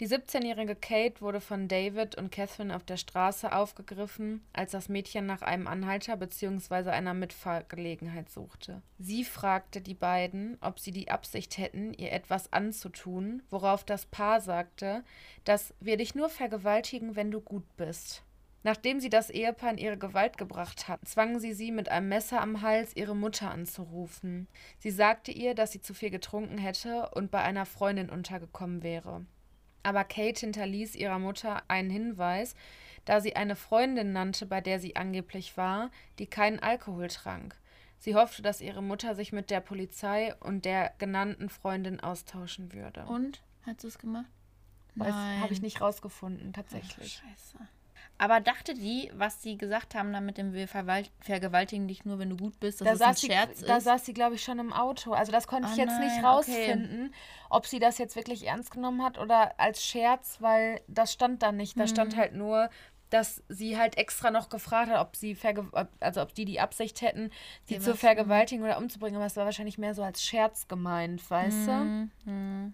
Die 17-jährige Kate wurde von David und Catherine auf der Straße aufgegriffen, als das Mädchen nach einem Anhalter bzw. einer Mitfahrgelegenheit suchte. Sie fragte die beiden, ob sie die Absicht hätten, ihr etwas anzutun, worauf das Paar sagte, dass wir dich nur vergewaltigen, wenn du gut bist. Nachdem sie das Ehepaar in ihre Gewalt gebracht hatten, zwangen sie sie mit einem Messer am Hals, ihre Mutter anzurufen. Sie sagte ihr, dass sie zu viel getrunken hätte und bei einer Freundin untergekommen wäre. Aber Kate hinterließ ihrer Mutter einen Hinweis, da sie eine Freundin nannte, bei der sie angeblich war, die keinen Alkohol trank. Sie hoffte, dass ihre Mutter sich mit der Polizei und der genannten Freundin austauschen würde. Und? Hat sie es gemacht? Das habe ich nicht rausgefunden, tatsächlich. Ach, scheiße. Aber dachte die, was sie gesagt haben, dann mit dem Wir vergewaltigen dich nur, wenn du gut bist, dass da das ein Scherz sie, ist? Da saß sie, glaube ich, schon im Auto. Also das konnte oh ich jetzt nein, nicht rausfinden, okay. ob sie das jetzt wirklich ernst genommen hat oder als Scherz, weil das stand da nicht. Da mhm. stand halt nur, dass sie halt extra noch gefragt hat, ob sie also ob die die Absicht hätten, sie zu vergewaltigen oder umzubringen, aber es war wahrscheinlich mehr so als Scherz gemeint, weißt mhm. du? Mhm.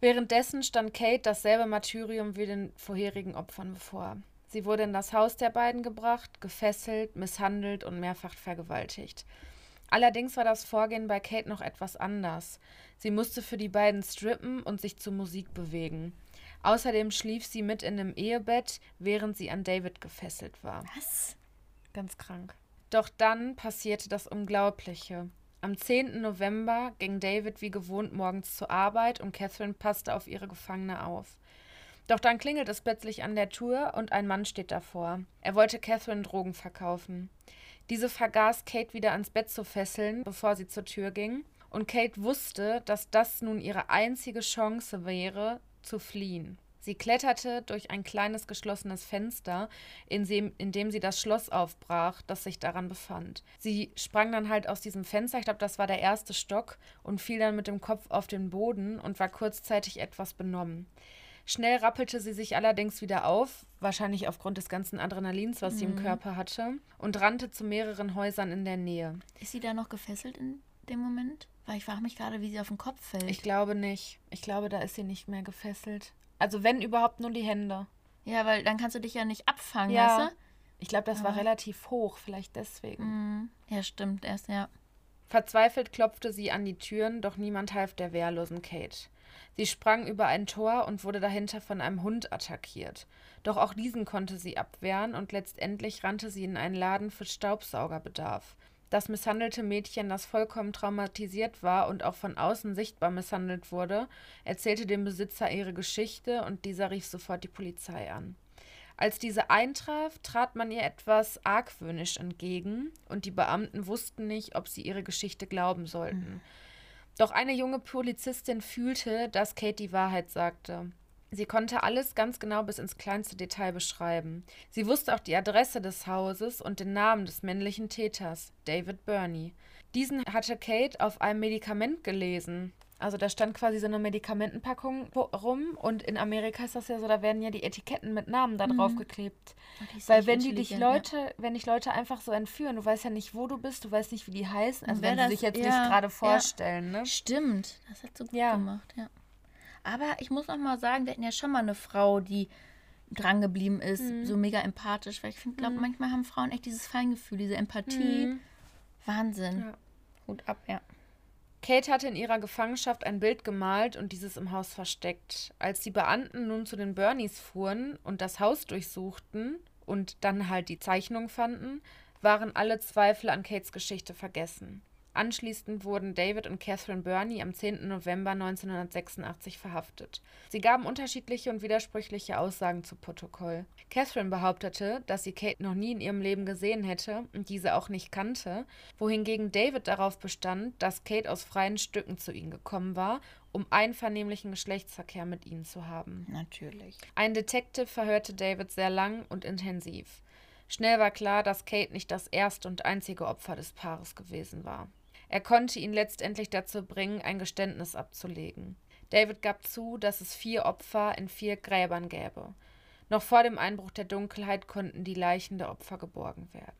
Währenddessen stand Kate dasselbe Martyrium wie den vorherigen Opfern bevor. Sie wurde in das Haus der beiden gebracht, gefesselt, misshandelt und mehrfach vergewaltigt. Allerdings war das Vorgehen bei Kate noch etwas anders. Sie musste für die beiden strippen und sich zur Musik bewegen. Außerdem schlief sie mit in einem Ehebett, während sie an David gefesselt war. Was? Ganz krank. Doch dann passierte das Unglaubliche. Am 10. November ging David wie gewohnt morgens zur Arbeit und Catherine passte auf ihre Gefangene auf. Doch dann klingelt es plötzlich an der Tür und ein Mann steht davor. Er wollte Catherine Drogen verkaufen. Diese vergaß Kate wieder ans Bett zu fesseln, bevor sie zur Tür ging. Und Kate wusste, dass das nun ihre einzige Chance wäre, zu fliehen. Sie kletterte durch ein kleines geschlossenes Fenster, in dem, in dem sie das Schloss aufbrach, das sich daran befand. Sie sprang dann halt aus diesem Fenster, ich glaube, das war der erste Stock, und fiel dann mit dem Kopf auf den Boden und war kurzzeitig etwas benommen. Schnell rappelte sie sich allerdings wieder auf, wahrscheinlich aufgrund des ganzen Adrenalins, was mhm. sie im mhm. Körper hatte, und rannte zu mehreren Häusern in der Nähe. Ist sie da noch gefesselt in dem Moment? Weil ich frage mich gerade, wie sie auf den Kopf fällt. Ich glaube nicht. Ich glaube, da ist sie nicht mehr gefesselt. Also wenn überhaupt nur die Hände. ja, weil dann kannst du dich ja nicht abfangen, Ja. weißt Ich glaube, das war Aber- relativ hoch, vielleicht deswegen. du? Mhm. Ja, stimmt, erst, ja. Verzweifelt klopfte sie an die Türen, doch niemand half der wehrlosen Kate. Sie sprang über ein Tor und wurde dahinter von einem Hund attackiert. Doch auch diesen konnte sie abwehren und letztendlich rannte sie in einen Laden für Staubsaugerbedarf. Das misshandelte Mädchen, das vollkommen traumatisiert war und auch von außen sichtbar misshandelt wurde, erzählte dem Besitzer ihre Geschichte und dieser rief sofort die Polizei an. Als diese eintraf, trat man ihr etwas argwöhnisch entgegen und die Beamten wussten nicht, ob sie ihre Geschichte glauben sollten. Doch eine junge Polizistin fühlte, dass Kate die Wahrheit sagte. Sie konnte alles ganz genau bis ins kleinste Detail beschreiben. Sie wusste auch die Adresse des Hauses und den Namen des männlichen Täters, David Burney. Diesen hatte Kate auf einem Medikament gelesen. Also da stand quasi so eine Medikamentenpackung rum und in Amerika ist das ja so, da werden ja die Etiketten mit Namen da drauf geklebt. Oh, Weil wenn die dich Leute, wenn dich Leute einfach so entführen, du weißt ja nicht, wo du bist, du weißt nicht, wie die heißen, also wer wenn sie sich jetzt ja, nicht gerade ja. vorstellen, ne? Ja. Stimmt, das hat so gut Ja. gemacht, ja. Aber ich muss noch mal sagen, wir hatten ja schon mal eine Frau, die dran geblieben ist, Mhm. so mega empathisch, weil ich finde, glaube manchmal haben Frauen echt dieses Feingefühl, diese Empathie. Mhm. Wahnsinn. Ja. Hut ab, ja. Kate hatte in ihrer Gefangenschaft ein Bild gemalt und dieses im Haus versteckt. Als die Beamten nun zu den Bernies fuhren und das Haus durchsuchten und dann halt die Zeichnung fanden, waren alle Zweifel an Kates Geschichte vergessen. Anschließend wurden David und Catherine Burney am 10. November 1986 verhaftet. Sie gaben unterschiedliche und widersprüchliche Aussagen zu Protokoll. Catherine behauptete, dass sie Kate noch nie in ihrem Leben gesehen hätte und diese auch nicht kannte, wohingegen David darauf bestand, dass Kate aus freien Stücken zu ihnen gekommen war, um einvernehmlichen Geschlechtsverkehr mit ihnen zu haben. Natürlich. Ein Detective verhörte David sehr lang und intensiv. Schnell war klar, dass Kate nicht das erste und einzige Opfer des Paares gewesen war. Er konnte ihn letztendlich dazu bringen, ein Geständnis abzulegen. David gab zu, dass es vier Opfer in vier Gräbern gäbe. Noch vor dem Einbruch der Dunkelheit konnten die Leichen der Opfer geborgen werden.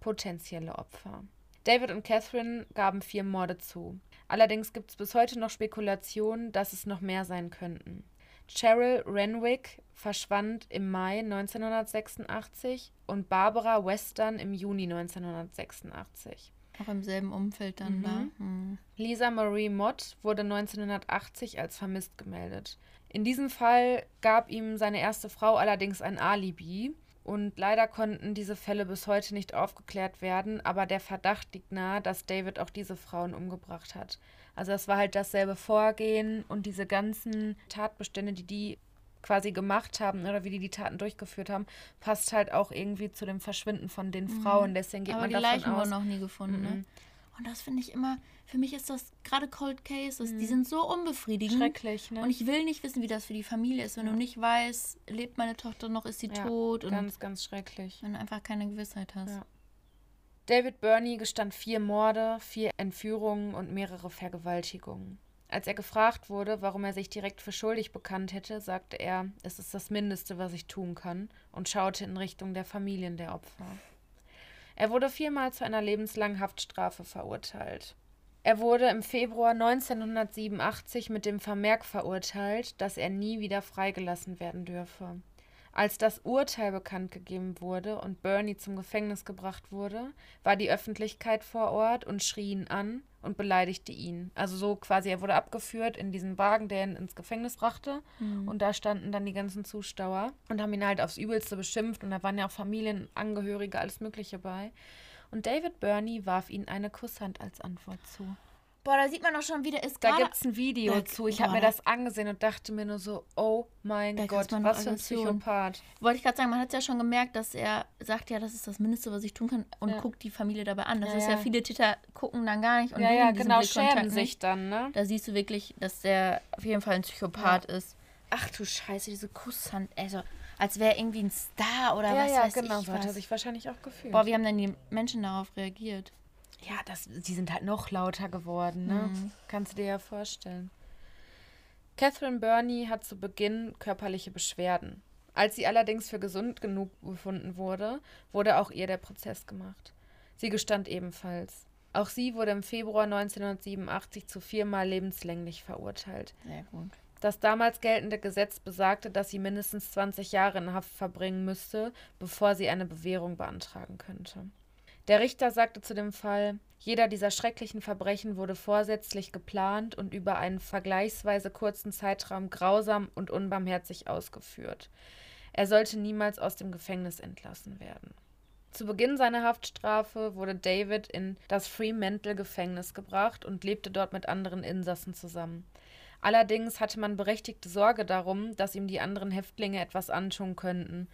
Potenzielle Opfer. David und Catherine gaben vier Morde zu. Allerdings gibt es bis heute noch Spekulationen, dass es noch mehr sein könnten. Cheryl Renwick verschwand im Mai 1986 und Barbara Western im Juni 1986. Auch im selben Umfeld dann Mhm. da. Hm. Lisa Marie Mott wurde 1980 als vermisst gemeldet. In diesem Fall gab ihm seine erste Frau allerdings ein Alibi und leider konnten diese Fälle bis heute nicht aufgeklärt werden, aber der Verdacht liegt nahe, dass David auch diese Frauen umgebracht hat. Also das war halt dasselbe Vorgehen und diese ganzen Tatbestände, die die quasi gemacht haben oder wie die die Taten durchgeführt haben, passt halt auch irgendwie zu dem Verschwinden von den Frauen. Deswegen geht Mhm. Aber man die davon Leichen aus, wurden noch nie gefunden, ne? Mhm. Und das finde ich immer, für mich ist das gerade Cold Cases, Mhm. die sind so unbefriedigend. schrecklich, ne? Und ich will nicht wissen, wie das für die Familie ist, wenn du nicht weißt, lebt meine Tochter noch, ist sie Ja, tot und ganz, ganz schrecklich. wenn du einfach keine Gewissheit hast. Ja. David Burney gestand vier Morde, vier Entführungen und mehrere Vergewaltigungen. Als er gefragt wurde, warum er sich direkt für schuldig bekannt hätte, sagte er, es ist das Mindeste, was ich tun kann, und schaute in Richtung der Familien der Opfer. Er wurde viermal zu einer lebenslangen Haftstrafe verurteilt. Er wurde im Februar 1987 mit dem Vermerk verurteilt, dass er nie wieder freigelassen werden dürfe. Als das Urteil bekannt gegeben wurde und Bernie zum Gefängnis gebracht wurde, war die Öffentlichkeit vor Ort und schrie ihn an und beleidigte ihn. Also so quasi, er wurde abgeführt in diesen Wagen, der ihn ins Gefängnis brachte. Und da standen dann die ganzen Zuschauer und haben ihn halt aufs Übelste beschimpft. Und da waren ja auch Familienangehörige, alles Mögliche bei. Und David Bernie warf ihnen eine Kusshand als Antwort zu. Boah, da sieht man doch schon wieder, ist Da gerade gibt es ein Video Da- zu. Ich habe mir da- das angesehen und dachte mir nur so, oh mein Da Gott, was für ein. Psychopath. Wollte ich gerade sagen, man hat es ja schon gemerkt, dass er sagt, ja, das ist das Mindeste, was ich tun kann und Ja. guckt die Familie dabei an. Das Ja, ist ja, ja. viele Täter gucken dann gar nicht und ja, ja, genau, schämen sich dann, ne? Da siehst du wirklich, dass der auf jeden Fall ein Psychopath ist. Ach du Scheiße, diese Kusshand. Also, als wäre irgendwie ein Star oder ja, was ja, weiß genau, ich so hat er sich wahrscheinlich auch gefühlt. Boah, wie haben denn die Menschen darauf reagiert? Ja, das, die sind halt noch lauter geworden, ne? Mhm. Kannst du dir ja vorstellen. Catherine Burney hat zu Beginn körperliche Beschwerden. Als sie allerdings für gesund genug befunden wurde, wurde auch ihr der Prozess gemacht. Sie gestand ebenfalls. Auch sie wurde im Februar 1987 zu viermal lebenslänglich verurteilt. Sehr gut. Das damals geltende Gesetz besagte, dass sie mindestens 20 Jahre in Haft verbringen müsste, bevor sie eine Bewährung beantragen könnte. Der Richter sagte zu dem Fall, jeder dieser schrecklichen Verbrechen wurde vorsätzlich geplant und über einen vergleichsweise kurzen Zeitraum grausam und unbarmherzig ausgeführt. Er sollte niemals aus dem Gefängnis entlassen werden. Zu Beginn seiner Haftstrafe wurde David in das Fremantle-Gefängnis gebracht und lebte dort mit anderen Insassen zusammen. Allerdings hatte man berechtigte Sorge darum, dass ihm die anderen Häftlinge etwas antun könnten.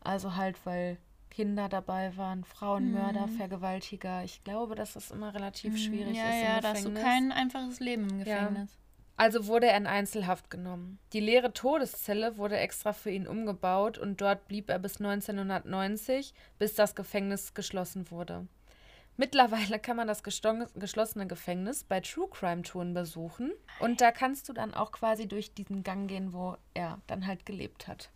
Also halt, weil Kinder dabei waren, Frauenmörder, Mhm. Vergewaltiger. Ich glaube, dass das immer relativ schwierig ja, ist ja, im da hast du kein einfaches Leben im Gefängnis. Also wurde er in Einzelhaft genommen. Die leere Todeszelle wurde extra für ihn umgebaut und dort blieb er bis 1990, bis das Gefängnis geschlossen wurde. Mittlerweile kann man das geschlossene Gefängnis bei True Crime Touren besuchen und da kannst du dann auch quasi durch diesen Gang gehen, wo er dann halt gelebt hat.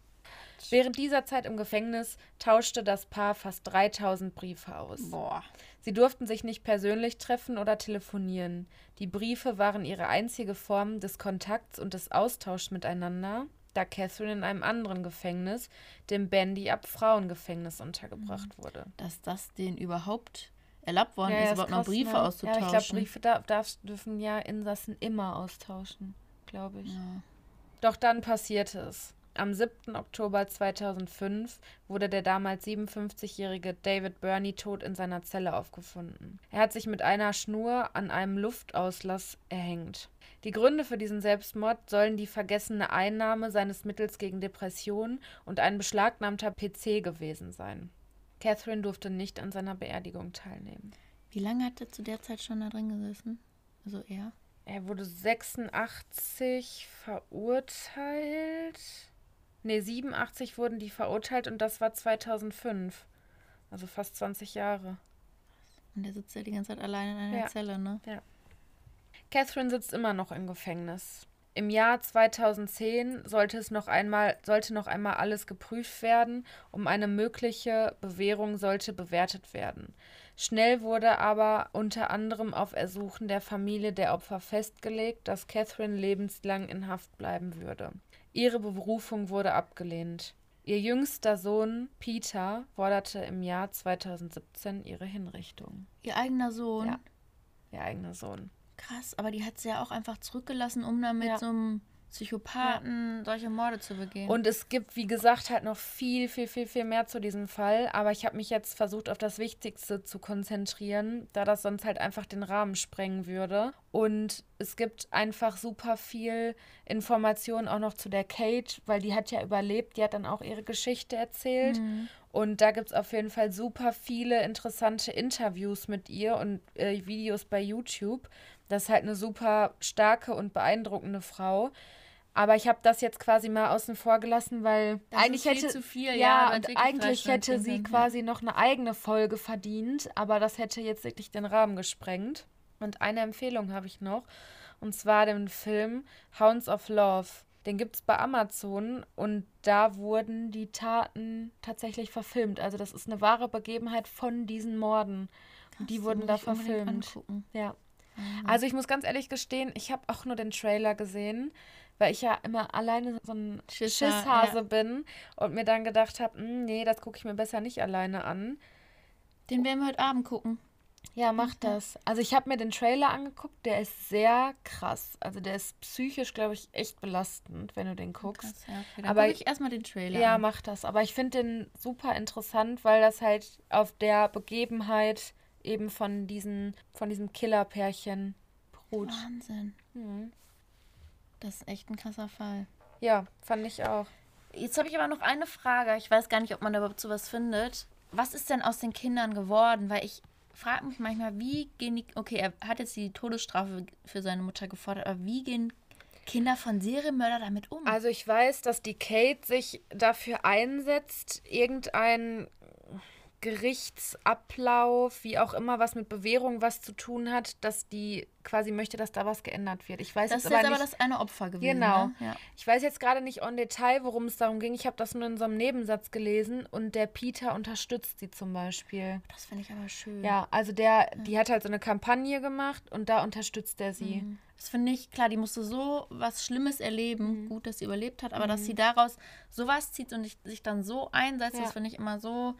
Während dieser Zeit im Gefängnis tauschte das Paar fast 3000 Briefe aus. Boah. Sie durften sich nicht persönlich treffen oder telefonieren. Die Briefe waren ihre einzige Form des Kontakts und des Austauschs miteinander, da Catherine in einem anderen Gefängnis, dem Bandy Up Frauengefängnis, untergebracht wurde. Dass das denen überhaupt erlaubt worden Ja, ist, überhaupt noch krass, Briefe ne? auszutauschen. Ja, ich glaube, Briefe darf, darf, dürfen ja Insassen immer austauschen, glaube ich. Ja. Doch dann passierte es. Am 7. Oktober 2005 wurde der damals 57-jährige David Burney tot in seiner Zelle aufgefunden. Er hat sich mit einer Schnur an einem Luftauslass erhängt. Die Gründe für diesen Selbstmord sollen die vergessene Einnahme seines Mittels gegen Depressionen und ein beschlagnahmter PC gewesen sein. Catherine durfte nicht an seiner Beerdigung teilnehmen. Wie lange hat er zu der Zeit schon da drin gesessen? Also er? Er wurde 86 verurteilt. Ne, 87 wurden die verurteilt und das war 2005. Also fast 20 Jahre. Und der sitzt ja die ganze Zeit alleine in einer Ja. Zelle, ne? Catherine sitzt immer noch im Gefängnis. Im Jahr 2010 sollte es noch einmal, sollte noch einmal alles geprüft werden, um eine mögliche Bewährung sollte bewertet werden. Schnell wurde aber unter anderem auf Ersuchen der Familie der Opfer festgelegt, dass Catherine lebenslang in Haft bleiben würde. Ihre Berufung wurde abgelehnt. Ihr jüngster Sohn Peter forderte im Jahr 2017 ihre Hinrichtung. Ihr eigener Sohn. Ja. Ihr eigener Sohn. Krass, aber die hat sie ja auch einfach zurückgelassen, um dann mit Ja. so einem Psychopathen solche Morde zu begehen. Und es gibt, wie gesagt, halt noch viel, viel, viel, viel mehr zu diesem Fall. Aber ich habe mich jetzt versucht, auf das Wichtigste zu konzentrieren, da das sonst halt einfach den Rahmen sprengen würde. Und es gibt einfach super viel Informationen auch noch zu der Kate, weil die hat ja überlebt. Die hat dann auch ihre Geschichte erzählt. Mhm. Und da gibt es auf jeden Fall super viele interessante Interviews mit ihr und äh, Videos bei YouTube. Das ist halt eine super starke und beeindruckende Frau. Aber ich habe das jetzt quasi mal außen vor gelassen, weil Das eigentlich hätte zu viel, ja, ja, und eigentlich hätte sie quasi noch eine eigene Folge verdient, aber das hätte jetzt wirklich den Rahmen gesprengt. Und eine Empfehlung habe ich noch, und zwar den Film Hounds of Love. Den gibt es bei Amazon und da wurden die Taten tatsächlich verfilmt. Also das ist eine wahre Begebenheit von diesen Morden. Und die wurden da verfilmt. angucken. Ja. Mhm. Also ich muss ganz ehrlich gestehen, ich habe auch nur den Trailer gesehen, weil ich ja immer alleine so ein Schisser, Schisshase ja. bin und mir dann gedacht habe, nee, das gucke ich mir besser nicht alleine an. Den werden wir heute Abend gucken. Ja, mach das. Also ich habe mir den Trailer angeguckt, der ist sehr krass. Also der ist psychisch, glaube ich, echt belastend, wenn du den guckst. Krass, ja, okay. Aber guck ich erstmal den Trailer Ja, an. mach das. Aber ich finde den super interessant, weil das halt auf der Begebenheit eben von diesen, von diesem Killerpärchen beruht. Wahnsinn. Mhm. Das ist echt ein krasser Fall. Ja, fand ich auch. Jetzt habe ich aber noch eine Frage. Ich weiß gar nicht, ob man da überhaupt sowas findet. Was ist denn aus den Kindern geworden? Weil ich frage mich manchmal, wie gehen die. Okay, er hat jetzt die Todesstrafe für seine Mutter gefordert, aber wie gehen Kinder von Serienmörder damit um? Also ich weiß, dass die Kate sich dafür einsetzt, irgendein Gerichtsablauf, wie auch immer, was mit Bewährung was zu tun hat, dass die quasi möchte, dass da was geändert wird. Ich weiß Das jetzt ist aber aber nicht, das eine Opfer gewesen. Genau. Ne? Ja. ich weiß jetzt gerade nicht en Detail, worum es darum ging. Ich habe das nur in so einem Nebensatz gelesen und der Peter unterstützt sie zum Beispiel. Das finde ich aber schön. Ja, also der, die hat halt so eine Kampagne gemacht und da unterstützt er sie. Mhm. Das finde ich, klar, die musste so was Schlimmes erleben. Mhm. Gut, dass sie überlebt hat, aber dass sie daraus sowas zieht und sich- sich dann so einsetzt, Ja. das finde ich immer so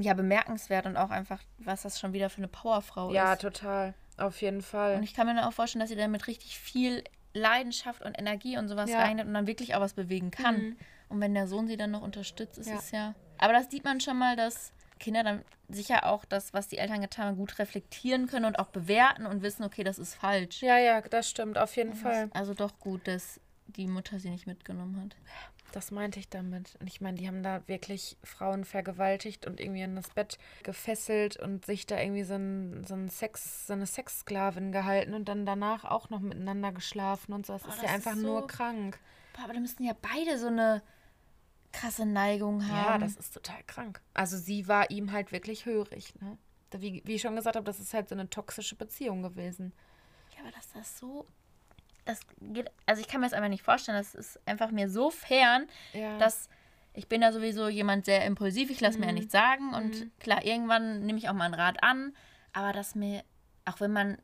ja, bemerkenswert und auch einfach, was das schon wieder für eine Powerfrau Ja, ist. total. Auf jeden Fall. Und ich kann mir auch vorstellen, dass sie damit richtig viel Leidenschaft und Energie und sowas Ja. reingeht und dann wirklich auch was bewegen kann. Mhm. Und wenn der Sohn sie dann noch unterstützt, ist Ja. es ja. Aber das sieht man schon mal, dass Kinder dann sicher auch das, was die Eltern getan haben, gut reflektieren können und auch bewerten und wissen, okay, das ist falsch. ja, ja, das stimmt, auf jeden Fall. Also doch gut, dass die Mutter sie nicht mitgenommen hat. Das meinte ich damit. Und ich meine, die haben da wirklich Frauen vergewaltigt und irgendwie in das Bett gefesselt und sich da irgendwie so, ein, so, ein Sex, so eine Sexsklavin gehalten und dann danach auch noch miteinander geschlafen und so. Das Boah, ist das ja ist einfach so- nur krank. Boah, aber da müssten ja beide so eine krasse Neigung haben. Ja, das ist total krank. Also sie war ihm halt wirklich hörig. Ne? Wie, wie ich schon gesagt habe, das ist halt so eine toxische Beziehung gewesen. Ja, aber dass das so. Das geht. Also ich kann mir das einfach nicht vorstellen. Das ist einfach mir so fern, Ja. dass ich bin ja sowieso jemand sehr impulsiv. Ich lasse mir ja nichts sagen. Und Mhm. klar, irgendwann nehme ich auch mal einen Rat an. Aber dass mir, auch wenn man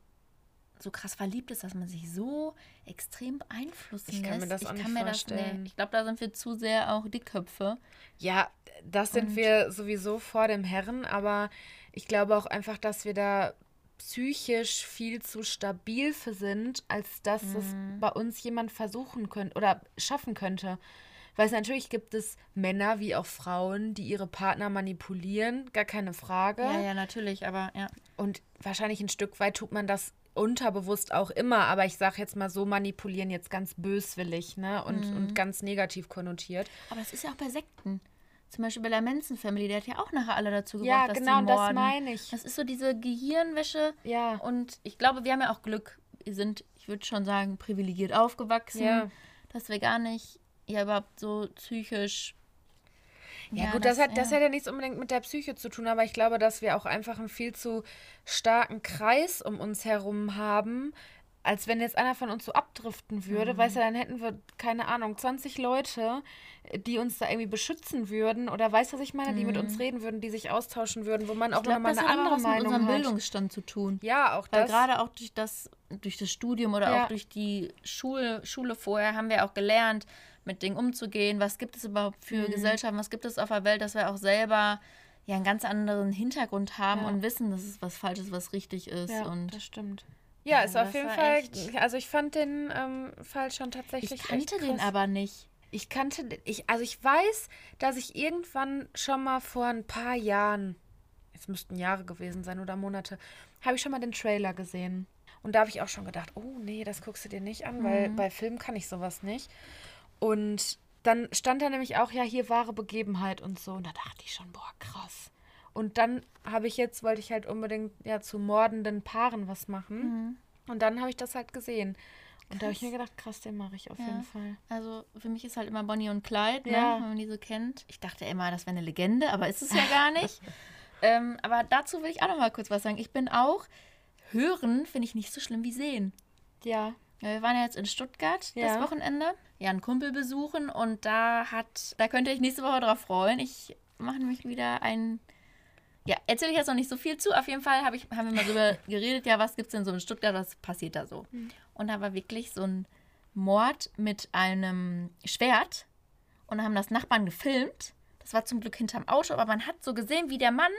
so krass verliebt ist, dass man sich so extrem beeinflussen Ich kann mir lässt. das ich auch nicht kann mir vorstellen. Das, nee, ich glaube, da sind wir zu sehr auch Dickköpfe. Ja, das sind Und- wir sowieso vor dem Herren, aber ich glaube auch einfach, dass wir da psychisch viel zu stabil für sind, als dass es Mhm. bei uns jemand versuchen könnte oder schaffen könnte. Weil es natürlich gibt es Männer wie auch Frauen, die ihre Partner manipulieren, gar keine Frage. Ja, ja, natürlich, aber ja. Und wahrscheinlich ein Stück weit tut man das unterbewusst auch immer, aber ich sage jetzt mal so, manipulieren jetzt ganz böswillig, ne? Und, Mhm. und ganz negativ konnotiert. Aber es ist ja auch bei Sekten. Zum Beispiel bei der Manson Family, der hat ja auch nachher alle dazu gebracht, Ja, dass genau, die und das morden. meine ich. Das ist so diese Gehirnwäsche. Ja. Und ich glaube, wir haben ja auch Glück. Wir sind, ich würde schon sagen, privilegiert aufgewachsen. Ja. Dass wir gar nicht, ja, überhaupt so psychisch. Ja, gut, das, hat, das ja. hat ja nichts unbedingt mit der Psyche zu tun, aber ich glaube, dass wir auch einfach einen viel zu starken Kreis um uns herum haben, als wenn jetzt einer von uns so abdriften würde. Mhm. Weißt du, dann hätten wir, keine Ahnung, 20 Leute, die uns da irgendwie beschützen würden oder weißt du, was ich meine, die mit uns reden würden, die sich austauschen würden, wo man auch Mhm. Ich glaube, nochmal das eine hat aber andere was mit Meinung unserem hat. Bildungsstand zu tun. Ja, auch Weil das. gerade auch durch das, durch das Studium oder Ja. auch durch die Schule, Schule vorher haben wir auch gelernt, mit Dingen umzugehen. Was gibt es überhaupt Mhm. für Gesellschaften? Was gibt es auf der Welt, dass wir auch selber ja einen ganz anderen Hintergrund haben Ja. und wissen, dass es was Falsches, was richtig ist. ja, und das stimmt. Ja, Ja, ist auf das jeden war Fall. echt- Also ich fand den ähm, Fall schon tatsächlich. ich kannte den aber nicht. Ich kannte, ich, also ich weiß, dass ich irgendwann schon mal vor ein paar Jahren, es müssten Jahre gewesen sein oder Monate, habe ich schon mal den Trailer gesehen. Und da habe ich auch schon gedacht, oh nee, das guckst du dir nicht an, weil bei Filmen kann ich sowas nicht. Und dann stand da nämlich auch, ja, hier wahre Begebenheit und so. Und da dachte ich schon, boah, krass. Und dann habe ich jetzt, wollte ich halt unbedingt ja zu mordenden Paaren was machen. Und dann habe ich das halt gesehen. Und da habe ich mir gedacht, krass, den mache ich auf Ja. jeden Fall. Also für mich ist halt immer Bonnie und Clyde, Ja. ne, wenn man die so kennt. Ich dachte immer, das wäre eine Legende, aber ist es ja gar nicht. ähm, aber dazu will ich auch noch mal kurz was sagen. Ich bin auch, hören finde ich nicht so schlimm wie sehen. Ja. Ja, wir waren ja jetzt in Stuttgart Ja. das Wochenende. Ja, einen Kumpel besuchen und da hat, da könnt ihr euch nächste Woche drauf freuen. Ich mache nämlich wieder ein, ja, erzähle ich jetzt noch nicht so viel zu. Auf jeden Fall hab ich, haben wir mal drüber geredet, ja, was gibt es denn so in Stuttgart, was passiert da so? Und da war wirklich so ein Mord mit einem Schwert und haben das Nachbarn gefilmt. Das war zum Glück hinterm Auto, aber man hat so gesehen, wie der Mann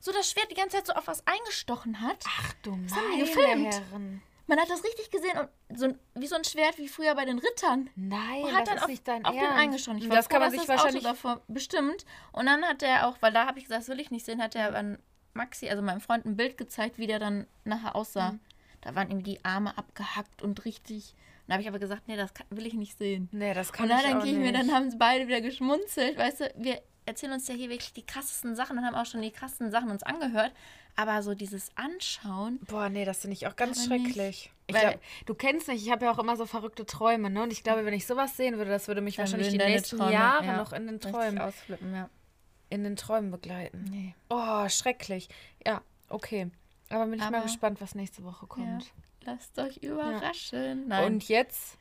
so das Schwert die ganze Zeit so auf was eingestochen hat. Ach du haben die meine gefilmt? Herren. Man hat das richtig gesehen und so ein, wie so ein Schwert wie früher bei den Rittern. Nein, Und hat das dann ist auf, nicht dein auf den Ernst. eingeschossen. Ich war das froh, kann man sich das wahrscheinlich... Auto davor bestimmt. Und dann hat er auch, weil da habe ich gesagt, das will ich nicht sehen, hat er an Maxi, also meinem Freund, ein Bild gezeigt, wie der dann nachher aussah. Mhm. Da waren ihm die Arme abgehackt und richtig. Da habe ich aber gesagt, nee, das kann, will ich nicht sehen. Nee, das kann Und da ich auch denke ich mir, nicht. dann haben sie beide wieder geschmunzelt. Weißt du, wir erzählen uns ja hier wirklich die krassesten Sachen und haben auch schon die krassesten Sachen uns angehört. Aber so dieses Anschauen, Boah, nee, das finde ich auch ganz schrecklich. Ich Weil- glaub, du kennst mich, ich habe ja auch immer so verrückte Träume, ne? Und ich glaube, wenn ich sowas sehen würde, das würde mich wahrscheinlich die nächsten Träume, Jahre ja, noch in den richtig Träumen. ausflippen, ja. in den Träumen begleiten. Nee. Oh, schrecklich. Ja, okay. Aber bin ich mal Aber- gespannt, was nächste Woche kommt. Lasst euch überraschen. Nein. Und jetzt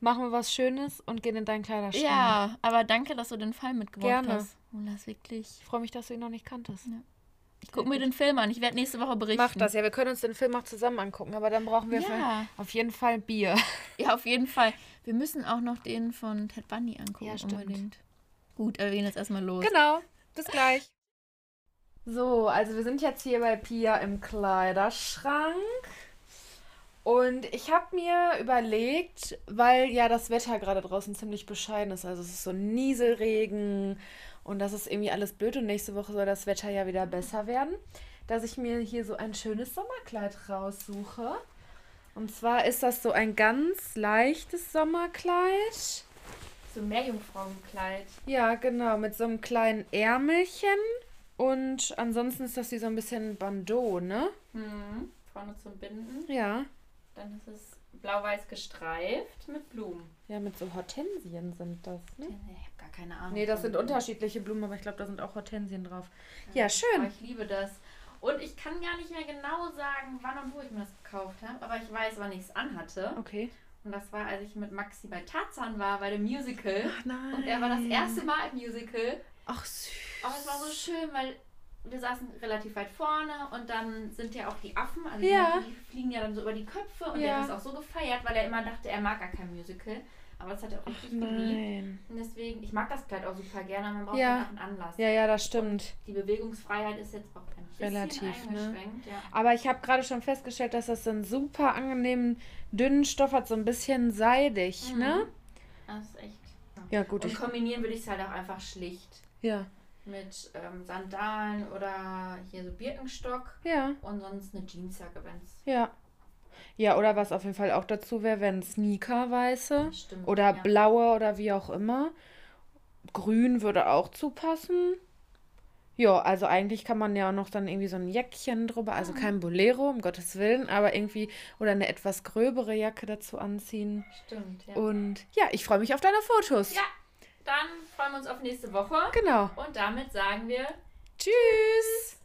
machen wir was Schönes und gehen in deinen Kleiderschrank. ja, aber danke, dass du den Fall mitgebracht Gerne. hast. Und das wirklich. Ich freue mich, dass du ihn noch nicht kanntest. Ich gucke mir den Film an. Ich werde nächste Woche berichten. Mach das. Ja, wir können uns den Film auch zusammen angucken, aber dann brauchen wir Ja. auf jeden Fall Bier. Ja, auf jeden Fall. Wir müssen auch noch den von Ted Bundy angucken. Ja, stimmt. Unbedingt. Gut, aber wir gehen jetzt erstmal los. Genau. Bis gleich. So, also wir sind jetzt hier bei Pia im Kleiderschrank. Und ich habe mir überlegt, weil ja das Wetter gerade draußen ziemlich bescheiden ist, also es ist so Nieselregen und das ist irgendwie alles blöd und nächste Woche soll das Wetter ja wieder besser werden, dass ich mir hier so ein schönes Sommerkleid raussuche. Und zwar ist das so ein ganz leichtes Sommerkleid. So ein Meerjungfrauenkleid. Ja, genau, mit so einem kleinen Ärmelchen. Und ansonsten ist das wie so ein bisschen Bandeau, ne? Mhm. Vorne zum Binden. Ja. Dann ist es blau-weiß gestreift mit Blumen. Ja, mit so Hortensien sind das, ne? Ich habe gar keine Ahnung. Nee, das sind unterschiedliche Blumen, aber ich glaube, da sind auch Hortensien drauf. Ja, Aber schön. ich liebe das. Und ich kann gar nicht mehr genau sagen, wann und wo ich mir das gekauft habe, aber ich weiß, wann ich es anhatte. Okay. Und das war, als ich mit Maxi bei Tarzan war, bei dem Musical. nein. Und er war das erste Mal im Musical. Ach, süß. Aber es war so schön, weil wir saßen relativ weit vorne und dann sind ja auch die Affen, also Ja. die, die fliegen ja dann so über die Köpfe und Ja. der hat das auch so gefeiert, weil er immer dachte, er mag gar kein Musical. Aber das hat er auch richtig geliebt. Nein. Und deswegen, ich mag das Kleid auch super gerne, man braucht Ja. auch einen Anlass. Ja, ja, das stimmt. Die Bewegungsfreiheit ist jetzt auch ein bisschen Relativ, ne? Ja. Aber ich habe gerade schon festgestellt, dass das so einen super angenehmen, dünnen Stoff hat, so ein bisschen seidig, ne? Das ist echt. Ja, gut. Und Ich, kombinieren würde ich es halt auch einfach schlicht ja. Mit ähm, Sandalen oder hier so Birkenstock Ja. und sonst eine Jeansjacke, wenn es Ja. Ja, oder was auf jeden Fall auch dazu wäre, wären Sneaker weiße. stimmt. Oder ja. blaue oder wie auch immer. Grün würde auch zupassen. Ja, also eigentlich kann man ja auch noch dann irgendwie so ein Jäckchen drüber, also kein Bolero, um Gottes Willen, aber irgendwie oder eine etwas gröbere Jacke dazu anziehen. Stimmt, ja. Und ja, ich freue mich auf deine Fotos. Ja, dann freuen wir uns auf nächste Woche. Genau. Und damit sagen wir Tschüss.